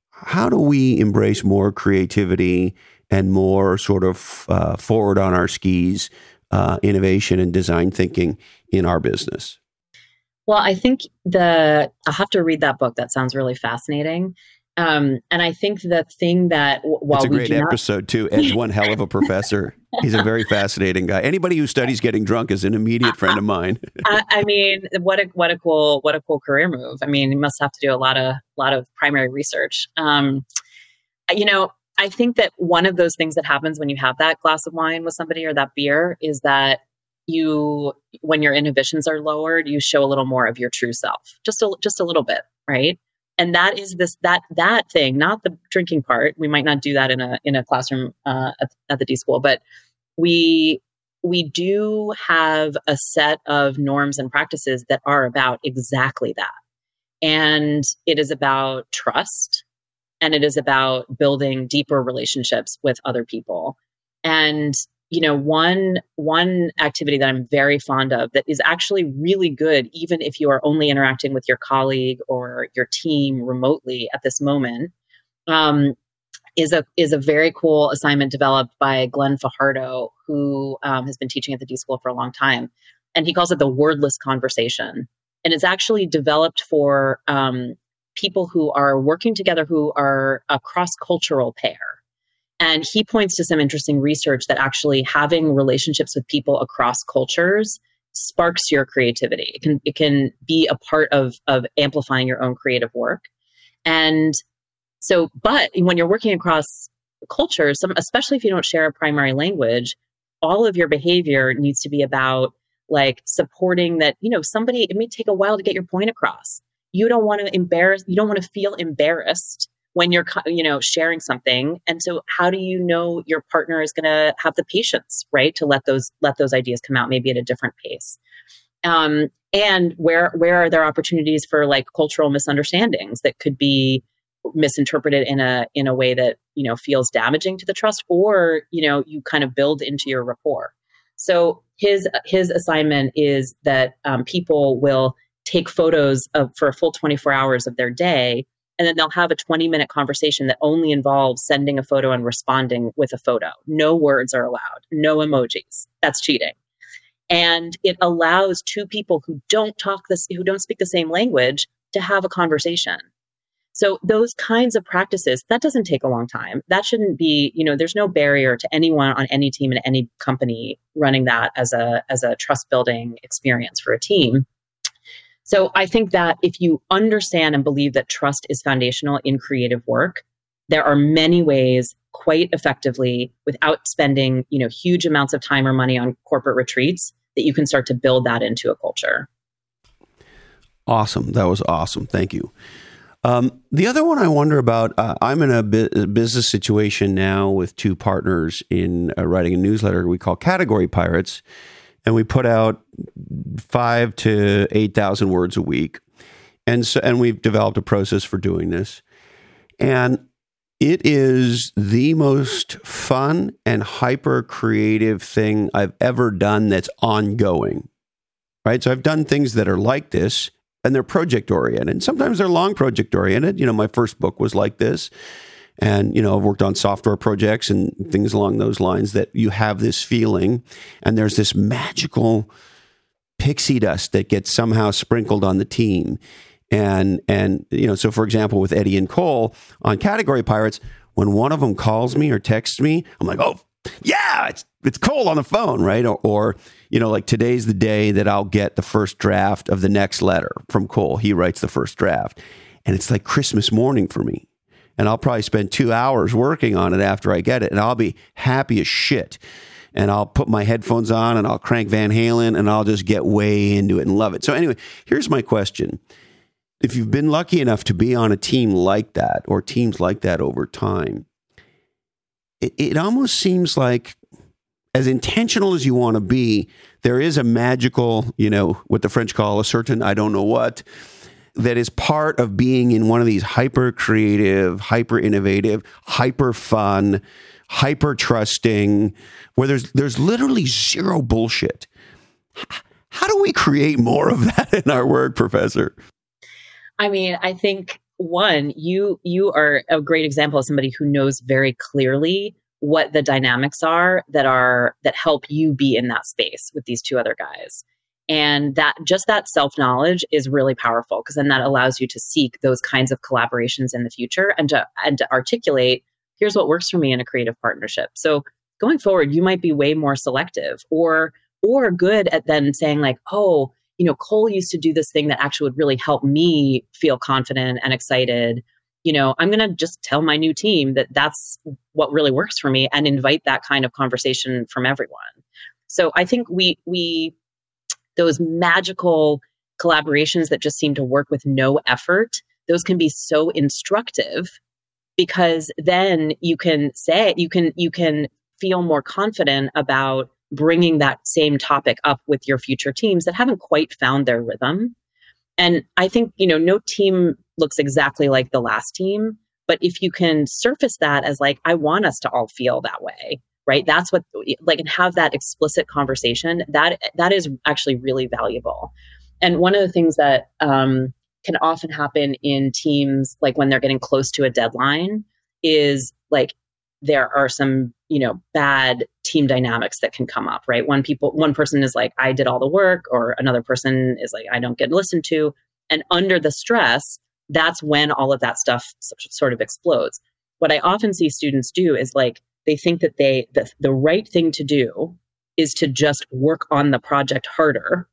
S1: How do we embrace more creativity and more sort of uh, forward on our skis uh, innovation and design thinking in our business?
S2: Well, I think the I'll have to read that book. That sounds really fascinating. Um, and I think the thing that while
S1: it's a great episode not- too. Ed's one hell of a professor. He's a very fascinating guy. Anybody who studies getting drunk is an immediate friend of mine.
S2: I, I, mean, what a what a cool what a cool career move. I mean, you must have to do a lot of lot of primary research. Um, you know, I think that one of those things that happens when you have that glass of wine with somebody or that beer is that you when your inhibitions are lowered, you show a little more of your true self, just a just a little bit, right? And that is this that that thing not the drinking part. We might not do that in a in a classroom uh, at, at the d school but we we do have a set of norms and practices that are about exactly that. And it is about trust and it is about building deeper relationships with other people. And you know one one activity that i'm very fond of that is actually really good even if you are only interacting with your colleague or your team remotely at this moment um, is a is a very cool assignment developed by Glenn Fajardo, who um, has been teaching at the D School for a long time, and he calls it the wordless conversation. And it's actually developed for um, people who are working together who are a cross cultural pair. And he points to some interesting research that actually having relationships with people across cultures sparks your creativity. It can it can be a part of of amplifying your own creative work. And so, but when you're working across cultures, some, especially if you don't share a primary language, all of your behavior needs to be about like supporting that, you know, somebody, it may take a while to get your point across. You don't want to embarrass, you don't want to feel embarrassed when you're you know sharing something. And so how do you know your partner is going to have the patience right to let those let those ideas come out maybe at a different pace? Um, and where where are there opportunities for like cultural misunderstandings that could be misinterpreted in a in a way that you know feels damaging to the trust or you know you kind of build into your rapport? So his his assignment is that um, people will take photos of for a full 24 hours of their day and then they'll have a 20 minute conversation that only involves sending a photo and responding with a photo. No words are allowed. No emojis. That's cheating. And it allows two people who don't talk this who don't speak the same language to have a conversation. So those kinds of practices that doesn't take a long time. That shouldn't be you know there's no barrier to anyone on any team in any company running that as a as a trust building experience for a team so I think that if you understand and believe that trust is foundational in creative work, there are many ways quite effectively without spending, you know, huge amounts of time or money on corporate retreats that you can start to build that into a culture.
S1: Awesome. That was awesome. Thank you. Um, the other one I wonder about, uh, I'm in a, bu- business situation now with two partners in uh, writing a newsletter we call Category Pirates and we put out five to eight thousand words a week, and so and we've developed a process for doing this, and it is the most fun and hyper creative thing I've ever done that's ongoing. Right, so I've done things that are like this, and they're project oriented. Sometimes they're long project oriented. You know, my first book was like this and you know i've worked on software projects and things along those lines that you have this feeling and there's this magical pixie dust that gets somehow sprinkled on the team. And and you know so for example with eddie and cole on category pirates when one of them calls me or texts me i'm like oh yeah it's it's cole on the phone right? Or, or you know like today's the day that i'll get the first draft of the next letter from cole. He writes the first draft. And it's like christmas morning for me and I'll probably spend two hours working on it after I get it, and I'll be happy as shit. And I'll put my headphones on and I'll crank Van Halen and I'll just get way into it and love it. So, anyway, here's my question. If you've been lucky enough to be on a team like that or teams like that over time, it, it almost seems like as intentional as you want to be, there is a magical, you know, what the French call a certain I don't know what that is part of being in one of these hyper creative, hyper innovative, hyper fun, hyper trusting, where there's there's literally zero bullshit. How do we create more of that in our work, Professor?
S2: I mean, I think one, you you are a great example of somebody who knows very clearly what the dynamics are that are that help you be in that space with these two other guys. And that just that self knowledge is really powerful because then that allows you to seek those kinds of collaborations in the future and to and to articulate here's what works for me in a creative partnership. So going forward, you might be way more selective or or good at then saying like, oh, you know, Cole used to do this thing that actually would really help me feel confident and excited. You know, I'm going to just tell my new team that that's what really works for me and invite that kind of conversation from everyone. So I think we we those magical collaborations that just seem to work with no effort, those can be so instructive because then you can say, you can, you can feel more confident about bringing that same topic up with your future teams that haven't quite found their rhythm. And I think, you know, no team looks exactly like the last team. But if you can surface that as like, I want us to all feel that way, right? That's what like and have that explicit conversation that that is actually really valuable. And one of the things that um, can often happen in teams like when they're getting close to a deadline is like there are some you know bad team dynamics that can come up right? One people one person is like i did all the work or another person is like i don't get listened to. And under the stress that's when all of that stuff sort of explodes. What i often see students do is like they think that they the, the right thing to do is to just work on the project harder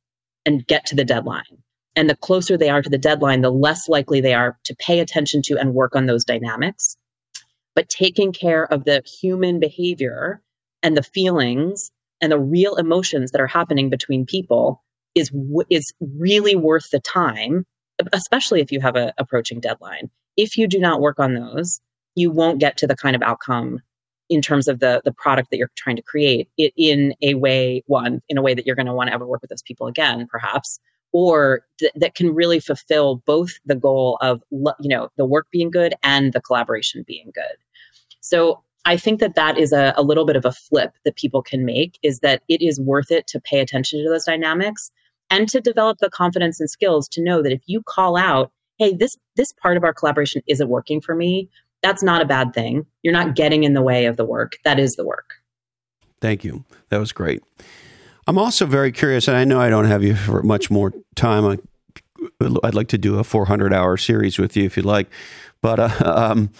S2: and get to the deadline. And the closer they are to the deadline, the less likely they are to pay attention to and work on those dynamics. But taking care of the human behavior and the feelings and the real emotions that are happening between people is is really worth the time, especially if you have a approaching deadline. If you do not work on those, you won't get to the kind of outcome in terms of the the product that you're trying to create it in a way one in a way that you're going to want to ever work with those people again perhaps or th- that can really fulfill both the goal of you know the work being good and the collaboration being good. So I think that that is a, a little bit of a flip that people can make is that it is worth it to pay attention to those dynamics and to develop the confidence and skills to know that if you call out, hey, this this part of our collaboration isn't working for me, that's not a bad thing. You're not getting in the way of the work. That is the work.
S1: Thank you. That was great. I'm also very curious, and I know I don't have you for much more time. I'd like to do a 400 hour series with you if you'd like. But uh, um,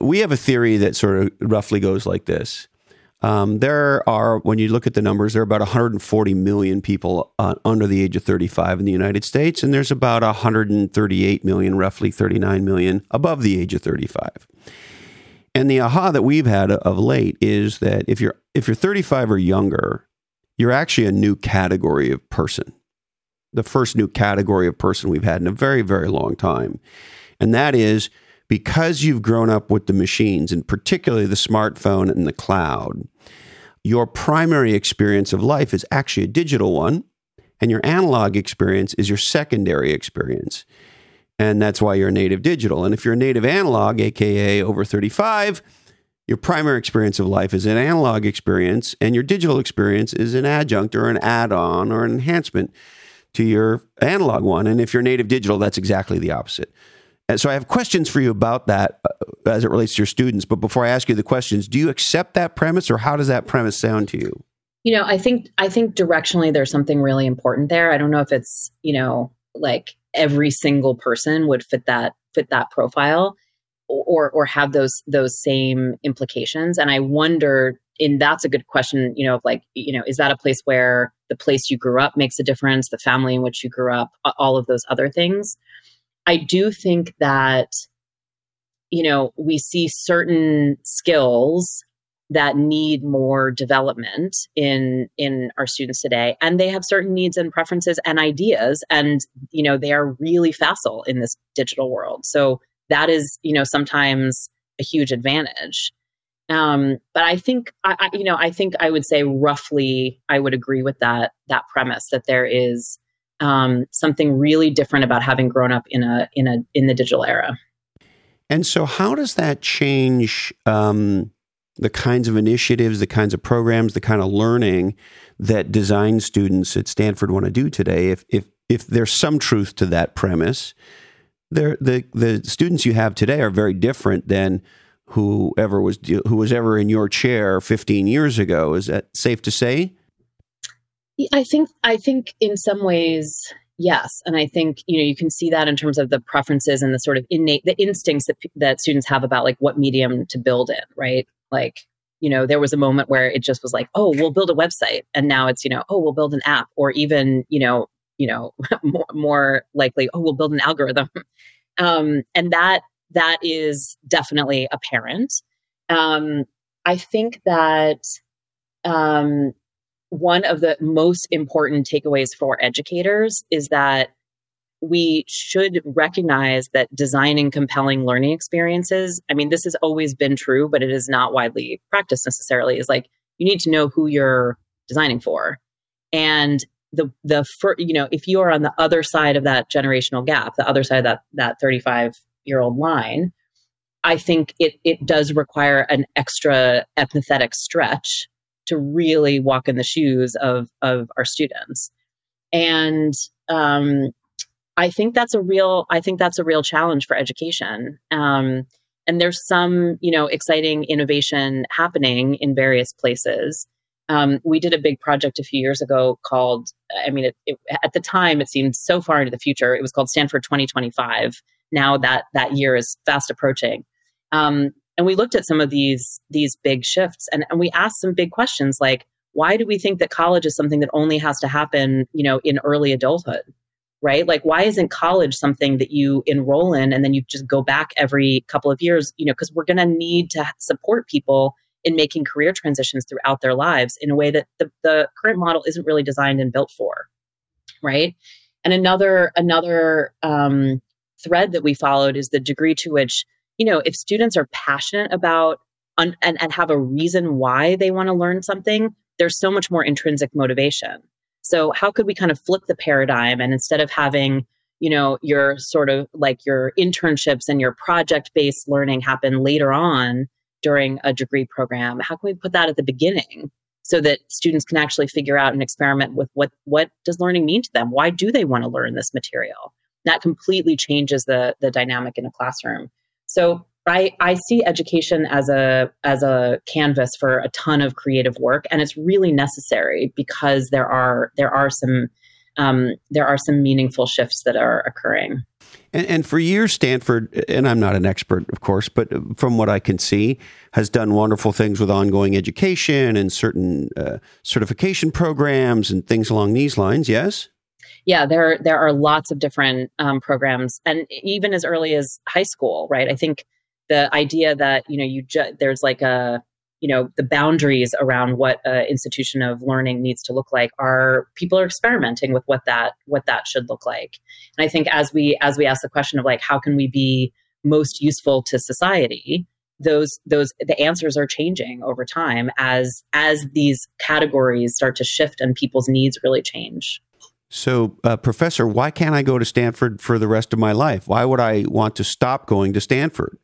S1: we have a theory that sort of roughly goes like this. Um, there are, when you look at the numbers, there are about 140 million people uh, under the age of 35 in the United States, and there's about 138 million, roughly 39 million, above the age of 35. And the aha that we've had of late is that if you're if you're 35 or younger, you're actually a new category of person. The first new category of person we've had in a very, very long time. And that is because you've grown up with the machines, and particularly the smartphone and the cloud, your primary experience of life is actually a digital one, and your analog experience is your secondary experience. And that's why you're a native digital. And if you're a native analog, AKA over 35, your primary experience of life is an analog experience, and your digital experience is an adjunct or an add on or an enhancement to your analog one. And if you're native digital, that's exactly the opposite. And so I have questions for you about that uh, as it relates to your students. But before I ask you the questions, do you accept that premise or how does that premise sound to you?
S2: You know, I think I think directionally there's something really important there. I don't know if it's, you know, like every single person would fit that fit that profile or or have those those same implications. And I wonder and that's a good question, you know, like, you know, is that a place where the place you grew up makes a difference, the family in which you grew up, all of those other things? I do think that, you know, we see certain skills that need more development in in our students today and they have certain needs and preferences and ideas and you know they are really facile in this digital world. So that is you know sometimes a huge advantage. Um, but i think I, I, you know i think i would say roughly i would agree with that that premise that there is um, something really different about having grown up in a in a in the digital era.
S1: And so, how does that change um, the kinds of initiatives, the kinds of programs, the kind of learning that design students at Stanford want to do today? If if if there's some truth to that premise, the the students you have today are very different than whoever was who was ever in your chair 15 years ago. Is that safe to say?
S2: I think I think in some ways yes. And i think you know you can see that in terms of the preferences and the sort of innate the instincts that that students have about like what medium to build in right? Like you know there was a moment where it just was like oh we'll build a website. And now it's you know oh we'll build an app. Or even you know you know more, more likely oh we'll build an algorithm. Um, and that that is definitely apparent. Um, i think that um, one of the most important takeaways for educators is that we should recognize that designing compelling learning experiences i mean this has always been true but it is not widely practiced necessarily is like you need to know who you're designing for. And the the for, you know if you are on the other side of that generational gap the other side of that that 35 year old line i think it it does require an extra empathetic stretch to really walk in the shoes of of our students. And um, i think that's a real i think that's a real challenge for education. Um, and there's some you know exciting innovation happening in various places. Um, we did a big project a few years ago called i mean it, it, at the time it seemed so far into the future. It was called stanford 2025 now that that year is fast approaching. Um, and we looked at some of these these big shifts and, and we asked some big questions like why do we think that college is something that only has to happen you know in early adulthood right? Like why isn't college something that you enroll in and then you just go back every couple of years you know because we're going to need to support people in making career transitions throughout their lives in a way that the, the current model isn't really designed and built for right? And another another um, thread that we followed is the degree to which you know, if students are passionate about un- and, and have a reason why they want to learn something, there's so much more intrinsic motivation. So how could we kind of flip the paradigm and instead of having, you know, your sort of like your internships and your project based learning happen later on, during a degree program? How can we put that at the beginning so that students can actually figure out and experiment with what what does learning mean to them? Why do they want to learn this material? That completely changes the the dynamic in a classroom. So I, I see education as a as a canvas for a ton of creative work, and it's really necessary because there are there are some um, there are some meaningful shifts that are occurring.
S1: And, and, for years, Stanford, and I'm not an expert, of course, but from what I can see, has done wonderful things with ongoing education and certain uh, certification programs and things along these lines. Yes.
S2: Yeah, there there are lots of different um, programs, and even as early as high school, right? I think the idea that you know you ju- there's like a you know the boundaries around what an institution of learning needs to look like are people are experimenting with what that what that should look like and i think as we as we ask the question of like how can we be most useful to society those those the answers are changing over time as as these categories start to shift and people's needs really change
S1: so uh, professor why can't i go to stanford for the rest of my life why would i want to stop going to stanford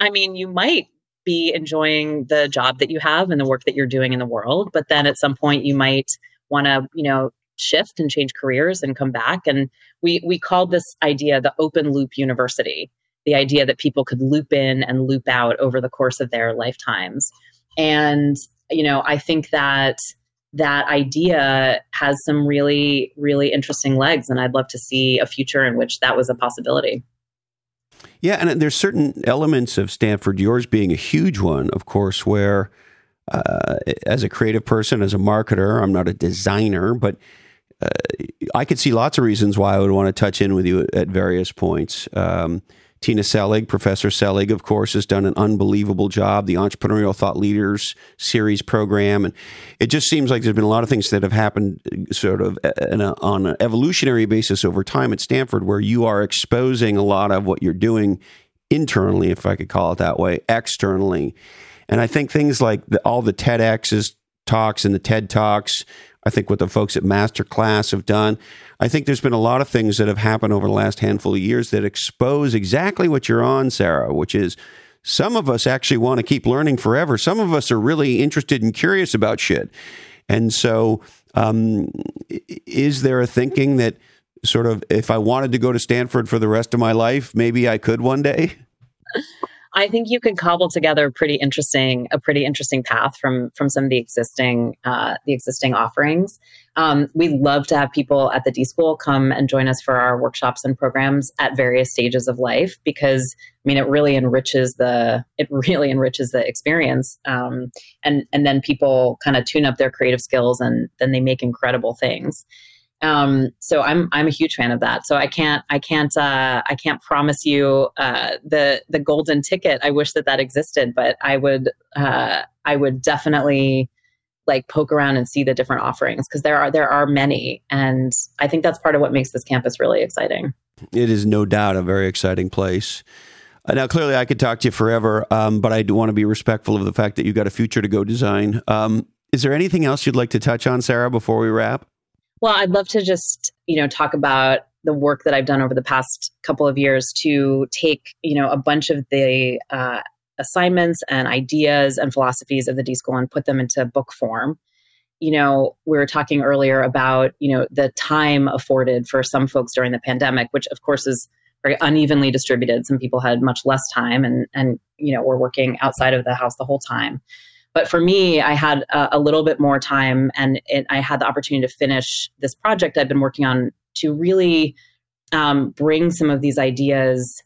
S2: I mean, you might be enjoying the job that you have and the work that you're doing in the world, but then at some point you might want to, you know, shift and change careers and come back. And we we called this idea the open loop university, the idea that people could loop in and loop out over the course of their lifetimes. And you know, I think that that idea has some really really interesting legs and I'd love to see a future in which that was a possibility.
S1: Yeah, and there's certain elements of Stanford, yours being a huge one, of course, where uh, as a creative person, as a marketer, I'm not a designer, but uh, I could see lots of reasons why I would want to touch in with you at various points. Um, Tina Seelig, Professor Seelig, of course, has done an unbelievable job. The Entrepreneurial Thought Leaders series program, and it just seems like there's been a lot of things that have happened, uh, sort of uh, a, on an evolutionary basis over time at Stanford, where you are exposing a lot of what you're doing internally, if I could call it that way, externally. And I think things like the, all the TEDx's talks and the TED talks I think what the folks at Masterclass have done. I think there's been a lot of things that have happened over the last handful of years that expose exactly what you're on, Sarah, which is some of us actually want to keep learning forever. Some of us are really interested and curious about shit. And so, um, is there a thinking that sort of if I wanted to go to Stanford for the rest of my life, maybe I could one day?
S2: I think you could cobble together a pretty interesting a pretty interesting path from from some of the existing uh, the existing offerings. Um, we love to have people at the D School come and join us for our workshops and programs at various stages of life because I mean it really enriches the it really enriches the experience um, and and then people kind of tune up their creative skills and then they make incredible things. Um, so I'm I'm a huge fan of that. So I can't I can't uh, I can't promise you uh, the the golden ticket. I wish that that existed, but I would uh, I would definitely like poke around and see the different offerings because there are there are many, and I think that's part of what makes this campus really exciting.
S1: It is no doubt a very exciting place. Uh, now, clearly, I could talk to you forever, um, but I do want to be respectful of the fact that you got a future to go design. Um, is there anything else you'd like to touch on, Sarah, before we wrap?
S2: Well, I'd love to just, you know, talk about the work that I've done over the past couple of years to take, you know, a bunch of the uh, assignments and ideas and philosophies of the D School and put them into book form. You know, we were talking earlier about, you know, the time afforded for some folks during the pandemic, which of course is very unevenly distributed. Some people had much less time and and you know, were working outside of the house the whole time. But for me, I had a, a little bit more time and it, I had the opportunity to finish this project I've been working on to really um, bring some of these ideas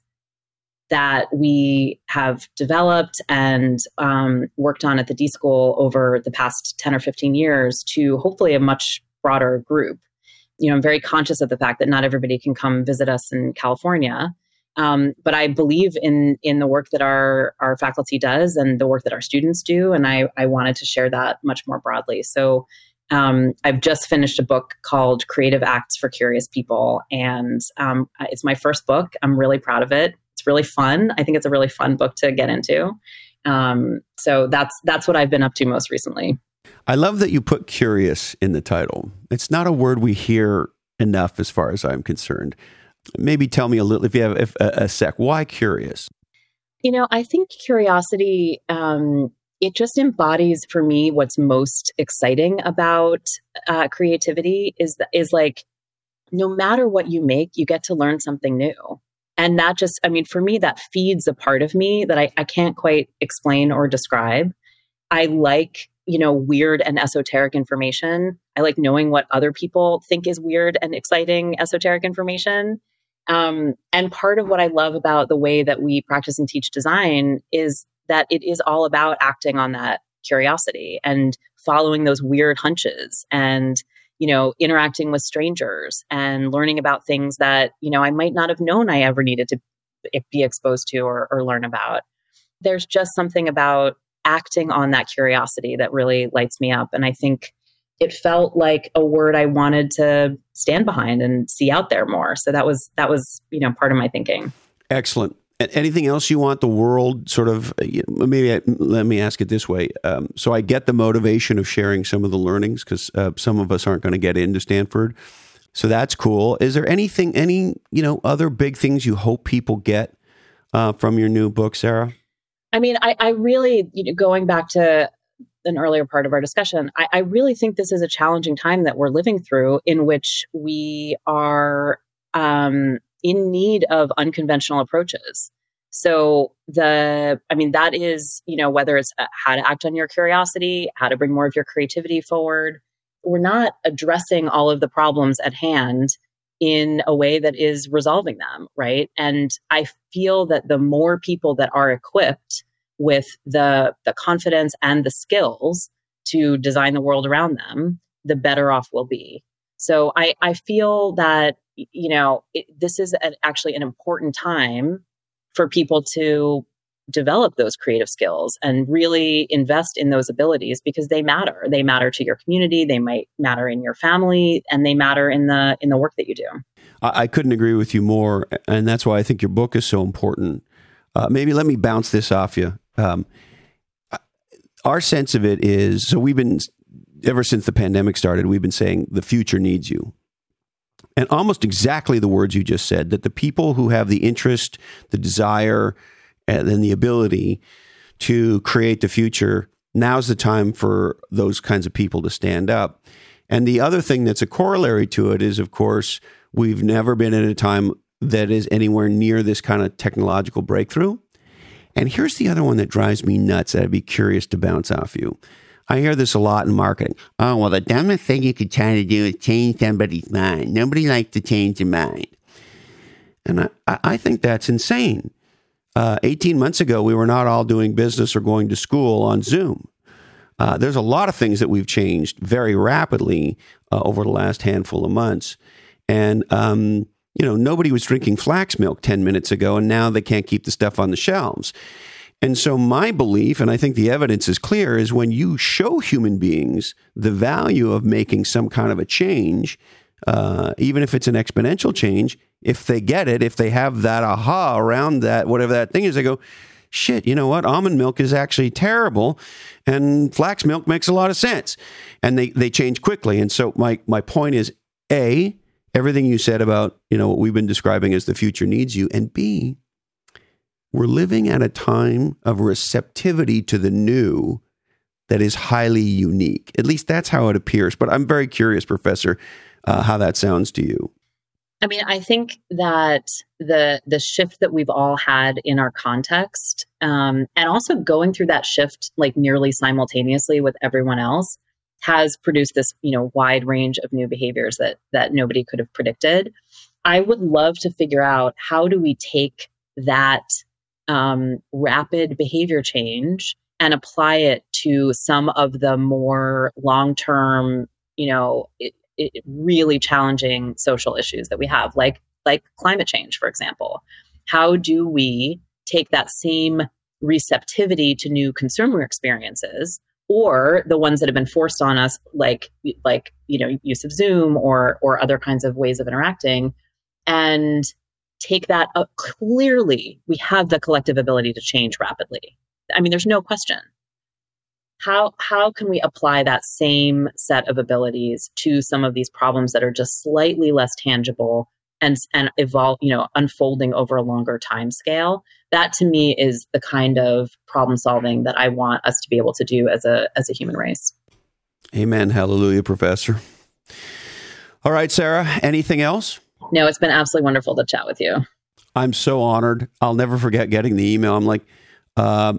S2: that we have developed and um, worked on at the D School over the past 10 or 15 years to hopefully a much broader group. You know, I'm very conscious of the fact that not everybody can come visit us in California. Um, but I believe in in the work that our our faculty does and the work that our students do, and I I wanted to share that much more broadly. So um, I've just finished a book called Creative Acts for Curious People, and um, it's my first book. I'm really proud of it. It's really fun. I think it's a really fun book to get into. Um, so that's that's what I've been up to most recently.
S1: I love that you put curious in the title. It's not a word we hear enough, as far as I'm concerned. Maybe tell me a little, if you have if, a, a sec, why curious?
S2: You know, I think curiosity, um, it just embodies for me what's most exciting about uh, creativity is is like no matter what you make, you get to learn something new. And that just, I mean, for me, that feeds a part of me that I, I can't quite explain or describe. I like, you know, weird and esoteric information. I like knowing what other people think is weird and exciting esoteric information. Um, and part of what I love about the way that we practice and teach design is that it is all about acting on that curiosity and following those weird hunches and you know interacting with strangers and learning about things that you know i might not have known i ever needed to be exposed to or, or learn about. There's just something about acting on that curiosity that really lights me up. And i think it felt like a word I wanted to stand behind and see out there more. So that was that was you know part of my thinking.
S1: Excellent. Anything else you want the world sort of uh, maybe I, let me ask it this way. Um, so I get the motivation of sharing some of the learnings because uh, some of us aren't going to get into Stanford. So that's cool. Is there anything, any you know, other big things you hope people get uh, from your new book, Sarah?
S2: I mean, I, I really, you know, going back to an earlier part of our discussion, I, I really think this is a challenging time that we're living through in which we are um, in need of unconventional approaches. So the, I mean, that is, you know, whether it's uh, how to act on your curiosity, how to bring more of your creativity forward. We're not addressing all of the problems at hand in a way that is resolving them, right? And I feel that the more people that are equipped with the the confidence and the skills to design the world around them, the better off we'll be. So I, I feel that you know it, this is an, actually an important time for people to develop those creative skills and really invest in those abilities because they matter. They matter to your community they might matter in your family and they matter in the in the work that you do.
S1: I, I couldn't agree with you more and that's why i think your book is so important. Uh, maybe let me bounce this off you um, our sense of it is so we've been ever since the pandemic started we've been saying the future needs you. And almost exactly the words you just said that the people who have the interest the desire and then the ability to create the future now's the time for those kinds of people to stand up. And the other thing that's a corollary to it is of course we've never been in a time that is anywhere near this kind of technological breakthrough and here's the other one that drives me nuts that I'd be curious to bounce off you. I hear this a lot in marketing. Oh, well, the dumbest thing you could try to do is change somebody's mind. Nobody likes to change your mind. And I, I think that's insane. Uh, 18 months ago, we were not all doing business or going to school on Zoom. Uh, there's a lot of things that we've changed very rapidly uh, over the last handful of months. And um, you know, nobody was drinking flax milk 10 minutes ago, and now they can't keep the stuff on the shelves. And so, my belief, and I think the evidence is clear, is when you show human beings the value of making some kind of a change, uh, even if it's an exponential change, if they get it, if they have that aha around that, whatever that thing is, they go, shit, you know what? Almond milk is actually terrible, and flax milk makes a lot of sense. And they, they change quickly. And so, my, my point is A, everything you said about, you know, what we've been describing as the future needs you. And B, we're living at a time of receptivity to the new that is highly unique. At least that's how it appears. But I'm very curious, Professor, uh, how that sounds to you.
S2: I mean, I think that the the shift that we've all had in our context, um, and also going through that shift like nearly simultaneously with everyone else, has produced this, you know, wide range of new behaviors that that nobody could have predicted. I would love to figure out how do we take that um, rapid behavior change and apply it to some of the more long term, you know, it, it really challenging social issues that we have, like like climate change, for example. How do we take that same receptivity to new consumer experiences or the ones that have been forced on us like like you know use of zoom or or other kinds of ways of interacting and take that up clearly we have the collective ability to change rapidly. I mean there's no question. How how can we apply that same set of abilities to some of these problems that are just slightly less tangible and and evolve, you know, unfolding over a longer time scale. That to me is the kind of problem solving that I want us to be able to do as a as a human race.
S1: Amen. Hallelujah, professor. All right, Sarah, anything else?
S2: No, it's been absolutely wonderful to chat with you.
S1: I'm so honored. I'll never forget getting the email. I'm like, uh,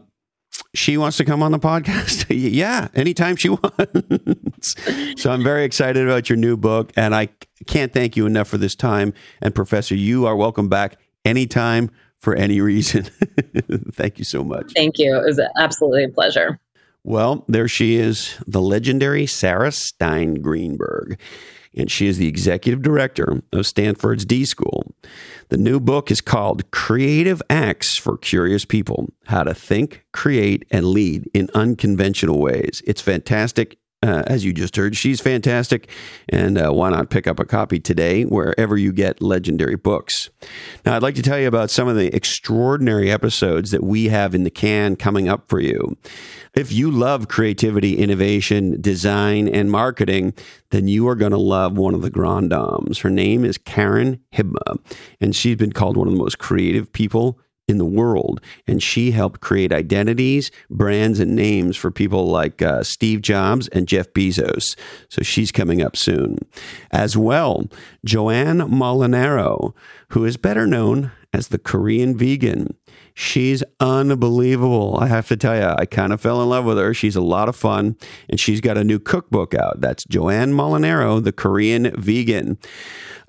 S1: she wants to come on the podcast. yeah, anytime she wants. so I'm very excited about your new book, and I can't thank you enough for this time. And Professor, you are welcome back anytime for any reason. thank you so much.
S2: Thank you. It was absolutely a pleasure.
S1: Well, there she is, the legendary Sarah Stein Greenberg and she is the executive director of Stanford's D School. The new book is called Creative Acts for Curious People How to Think, Create, and Lead in Unconventional Ways. It's fantastic. Uh, as you just heard, she's fantastic. And uh, why not pick up a copy today wherever you get legendary books? Now, I'd like to tell you about some of the extraordinary episodes that we have in the can coming up for you. If you love creativity, innovation, design, and marketing, then you are going to love one of the grand dames. Her name is Karin Hibma, and she's been called one of the most creative people in the world. And she helped create identities, brands, and names for people like uh, Steve Jobs and Jeff Bezos. So she's coming up soon. As well, Joanne Molinaro, who is better known as the Korean vegan. She's unbelievable. I have to tell you, I kind of fell in love with her. She's a lot of fun, and she's got a new cookbook out. That's Joanne Molinaro, the Korean vegan.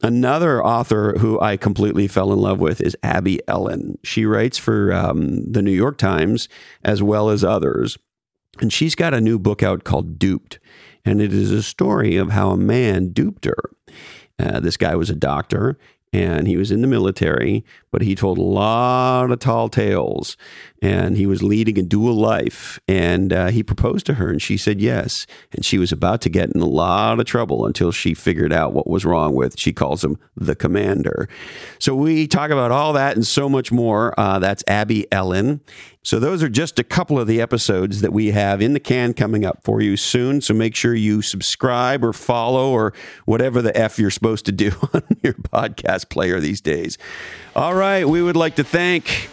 S1: Another author who I completely fell in love with is Abby Ellin. She writes for um, the New York Times as well as others. And she's got a new book out called Duped. And it is a story of how a man duped her. Uh, this guy was a doctor and he was in the military, but he told a lot of tall tales. And he was leading a dual life. And uh, he proposed to her, and she said yes. And she was about to get in a lot of trouble until she figured out what was wrong with. She calls him the commander. So we talk about all that and so much more. Uh, that's Abby Ellin. So those are just a couple of the episodes that we have in the can coming up for you soon. So make sure you subscribe or follow or whatever the F you're supposed to do on your podcast player these days. All right, we would like to thank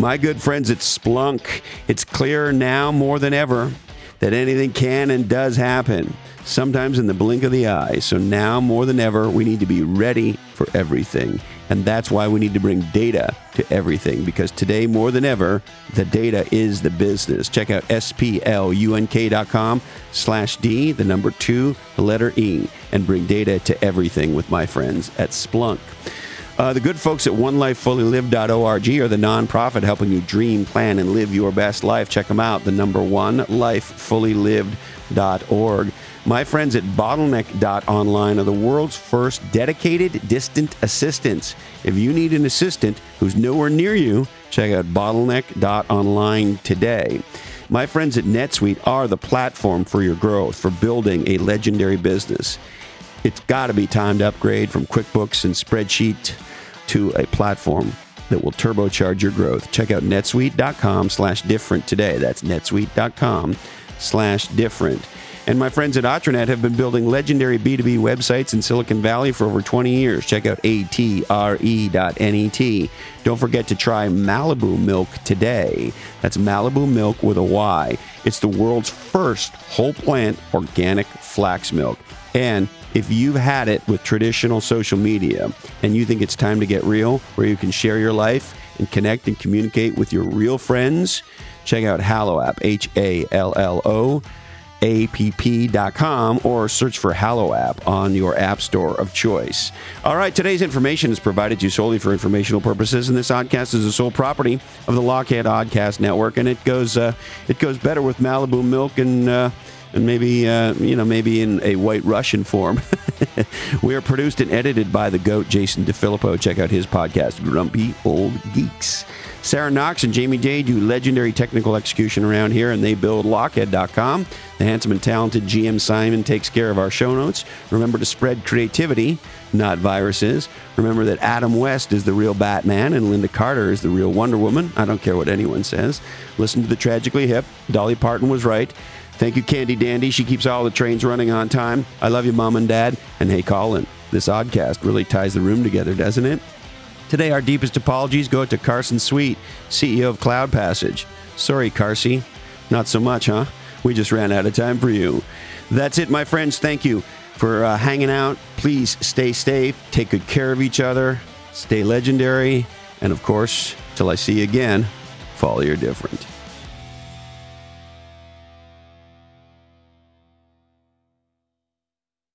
S1: my good friends at Splunk. It's clear now more than ever that anything can and does happen, sometimes in the blink of the eye. So now more than ever, we need to be ready for everything. And that's why we need to bring data to everything because today more than ever, the data is the business. Check out splunk.com slash D, the number two, the letter E, and bring data to everything with my friends at Splunk. Uh, the good folks at onelifefullylive.org are the nonprofit helping you dream, plan, and live your best life. Check them out. The number one, lifefullylived.org. My friends at bottleneck.online are the world's first dedicated distant assistants. If you need an assistant who's nowhere near you, check out bottleneck.online today. My friends at NetSuite are the platform for your growth, for building a legendary business it's got to be time to upgrade from QuickBooks and spreadsheet to a platform that will turbocharge your growth. Check out netsuite.com slash different today. That's netsuite.com slash different. And my friends at Atranet have been building legendary B2B websites in Silicon Valley for over 20 years. Check out atre.net. Don't forget to try Malibu Mylk today. That's Malibu Mylk with a Y. It's the world's first whole plant organic flax milk. And if you've had it with traditional social media and you think it's time to get real, where you can share your life and connect and communicate with your real friends, check out Hallo app, H A L L O app.com or search for Hallo app on your app store of choice. All right, today's information is provided to you solely for informational purposes, and this oddcast is the sole property of the Lochhead Oddcast Network, and it goes uh, it goes better with Malibu Mylk and. Uh, and maybe uh, you know maybe in a white Russian form. we are produced and edited by the goat Jason DeFilippo. Check out his podcast, Grumpy Old Geeks. Sarah Knox and Jamie Day do legendary technical execution around here, and they build Lochhead.com. The handsome and talented GM Simon takes care of our show notes. Remember to spread creativity, not viruses. Remember that Adam West is the real Batman and Lynda Carter is the real Wonder Woman. I don't care what anyone says. Listen to the Tragically Hip. Dolly Parton was right. Thank you, Candy Dandy. She keeps all the trains running on time. I love you, Mom and Dad. And hey, Colin. This oddcast really ties the room together, doesn't it? Today, our deepest apologies go to Carson Sweet, CEO of CloudPassage. Sorry, Carsey. Not so much, huh? We just ran out of time for you. That's it, my friends. Thank you for uh, hanging out. Please stay safe, take good care of each other, stay legendary, and of course, till I see you again, follow your difference.